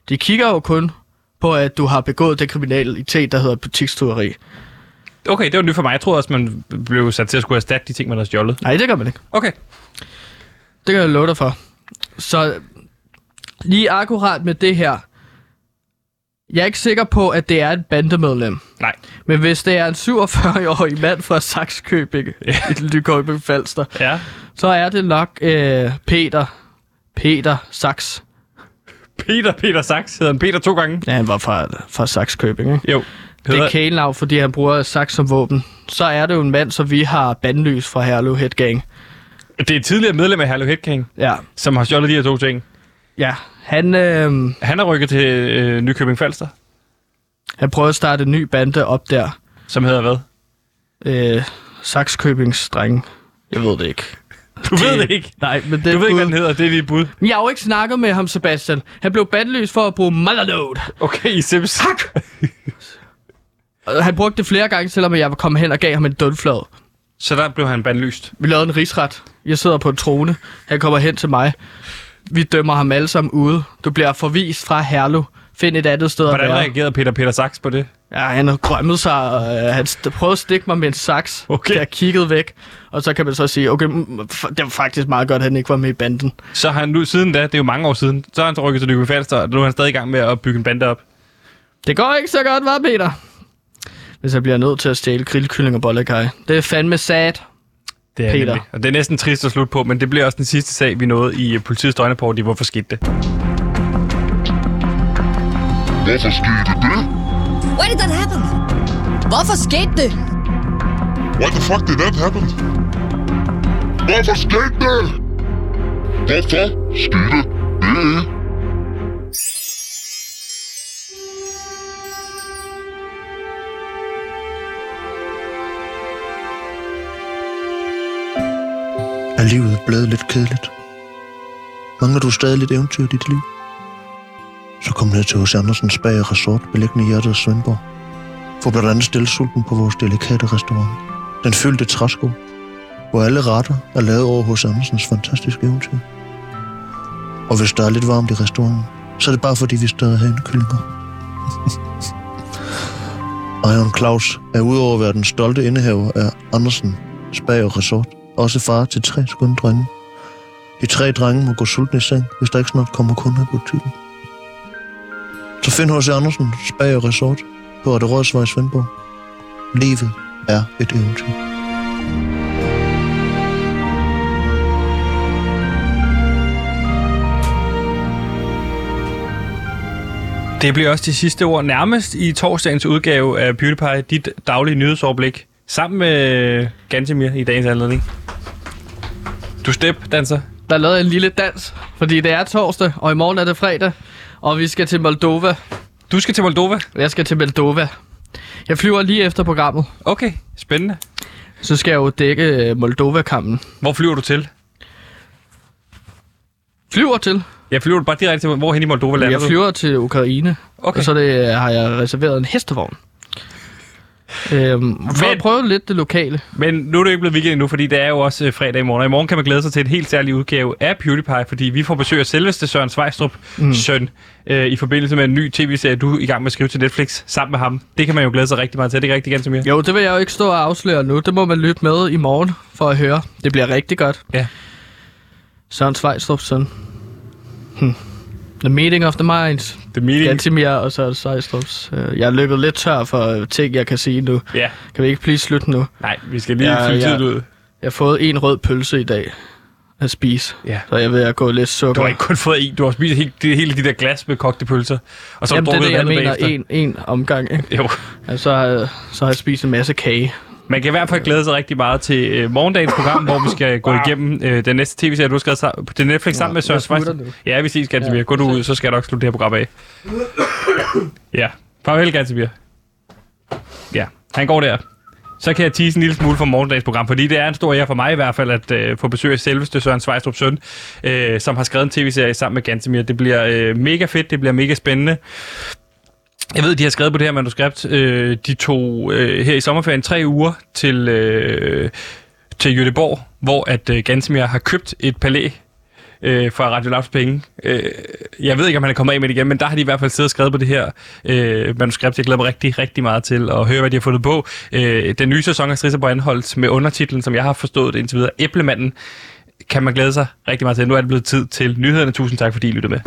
De kigger jo kun på, at du har begået det kriminalitet, der hedder butikstyveri. Okay, det var nyt for mig. Jeg troede også, man blev sat til at skulle erstatte de ting, man har stjålet. Nej, det gør man ikke. Okay. Det kan jeg love dig for. Så lige akkurat med det her. Jeg er ikke sikker på, at det er et bandemedlem. Nej. Men hvis det er en 47-årig mand fra Saxkøbing Ja. i Nykøbing Falster, Ja. så er det nok øh, Peter. Peter Sax. Peter Peter Sachs hedder han Peter to gange. Ja, han var fra, fra Saxkøbing, ikke? Jo. Det er kælenavn, fordi han bruger sax som våben. Så er det jo en mand, som vi har bandløs fra Herlev Headgang. Det er et tidligere medlem af Herlev Headking, Ja, som har stjålet de her to ting. ja. Han, øh, Han er rykket til øh, Nykøbing Falster, han prøver at starte en ny bande op der. som hedder hvad? Øh, Saxkøbings drenge. Jeg ved det ikke. Du ved det ikke. Nej, men det Du ved ikke, hvad den hedder. Det er dit bud. Men Jeg har jo ikke snakket med ham, Sebastian. Han blev bandløs for at bruge motherload. Okay, i Sims. Hak! Han brugte det flere gange, selvom jeg var kommet hen og gav ham en dundflad. Så der blev han bandlyst. Vi lavede en rigsret. Jeg sidder på en trone. Han kommer hen til mig. Vi dømmer ham alle sammen ude. Du bliver forvist fra Herlev. Find et andet sted Hvordan at være. reagerede Peter Peter Sachs på det? Ja, han har grømmet sig, og øh, han st- prøvede at stikke mig med en saks. Okay. Jeg kiggede væk, og så kan man så sige, okay, mm, f- det var faktisk meget godt, at han ikke var med i banden. Så har han nu siden da, det er jo mange år siden, så har han så rykket til Nykøbing Falster, og nu er han stadig i gang med at bygge en bande op. Det går ikke så godt, var Peter? Hvis jeg bliver nødt til at stjæle grillkylling og bollekaj. Det er fandme sad. Det er Peter. nemlig. Og det er næsten trist at slutte på, men det bliver også den sidste sag, vi nåede i øh, politiets døgnrapport i Hvorfor skete det? Hvorfor skete det? Why did that happen? Hvorfor skete det? Why the fuck did that happen? Hvorfor skete det? Hvorfor skete det? Er livet blevet lidt kedeligt? Mangler du stadig lidt eventyr i dit liv? Så kom ned til hos Andersens Bag og Resort, beliggende i hjertet af Svendborg. Få blandt andet stillesulten på vores delikate restaurant. Den fyldte træsko, hvor alle retter er lavet over hos Andersens fantastiske eventyr. Og hvis der er lidt varmt i restauranten, så er det bare fordi, vi stadig har kyllinger. Iron Claus er udover at være den stolte indehaver af Andersen Spag og Resort, også far til tre skønne drenge. De tre drenge må gå sultne i seng, hvis der ikke snart kommer kunder i butikken. Så find hos Andersen spa og Resort på Rette Rådsvej Svendborg. Livet er et eventyr. Det bliver også de sidste ord nærmest i torsdagens udgave af PewDiePie, dit daglige nyhedsoverblik, sammen med Gantemir i dagens anledning. Du step, danser. Der er lavet en lille dans, fordi det er torsdag, og i morgen er det fredag, og vi skal til Moldova. Du skal til Moldova. Jeg skal til Moldova. Jeg flyver lige efter programmet. Okay, spændende. Så skal jeg jo dække øh, Moldova-kampen. Hvor flyver du til? Flyver til. Jeg flyver bare direkte til, hvorhen i Moldova lander Jeg flyver til Ukraine. Okay. Og så det, har jeg reserveret en hestevogn. Øhm, for Men- at prøve lidt det lokale. Men nu er det ikke blevet weekend endnu, fordi det er jo også øh, fredag i morgen. Og i morgen kan man glæde sig til en helt særlig udgave af PewDiePie, fordi vi får besøg af selveste Søren Svejstrup mm. søn øh, i forbindelse med en ny tv-serie, du er i gang med at skrive til Netflix sammen med ham. Det kan man jo glæde sig rigtig meget til. Er det ikke rigtigt, Gantemir? Jo, det vil jeg jo ikke stå og afsløre nu. Det må man lytte med i morgen for at høre. Det bliver rigtig godt. Ja. Søren Svejstrup søn. Hm. The meeting of the minds. The meeting. Gantimir og så Svejstrups. Øh, Jeg er lykket lidt tør for ting, jeg kan sige nu. Ja. Kan vi ikke please slutte nu? Nej, vi skal lige Ja, fylde tiden ud. Jeg har fået en rød pølse i dag at spise. Ja. Så jeg vil at gå lidt sukker. Du har ikke kun fået en, du har spist helt, det, hele de der glas med kogte pølser. Og så har Jamen, du det er det, jeg mener. En, en omgang. Ikke? Jo. Altså, så, har jeg, så har jeg spist en masse kage. Man kan i hvert fald glæde sig rigtig meget til øh, morgendagens program, hvor vi skal gå igennem øh, den næste tv-serie, du har skrevet sa- på Netflix sammen med Søren nu. Ja, vi ses, Gantemir. Ja, Gå du ud, så skal jeg nok slutte det her program af. Ja. Farvel, Gantemir. Ja, han går der. Så kan jeg tease en lille smule for morgendagens program, fordi det er en stor ære for mig i hvert fald at øh, få besøg af selveste Søren Svejstrup søn, øh, som har skrevet en tv-serie sammen med Gantemir. Det bliver øh, mega fedt, det bliver mega spændende. Jeg ved, de har skrevet på det her manuskript. Øh, de tog øh, her i sommerferien tre uger til, øh, til Jødeborg, hvor at øh, Gantemir har købt et palæ øh, for Radio Labs penge. Øh, jeg ved ikke, om han er kommet af med det igen, men der har de i hvert fald siddet og skrevet på det her øh, manuskript. Jeg glæder mig rigtig, rigtig meget til at høre, hvad de har fundet på. Øh, den nye sæson af Strisser på Anholdt med undertitlen, som jeg har forstået det indtil videre, Æblemanden, kan man glæde sig rigtig meget til. Nu er det blevet tid til nyhederne. Tusind tak, fordi I lyttede med.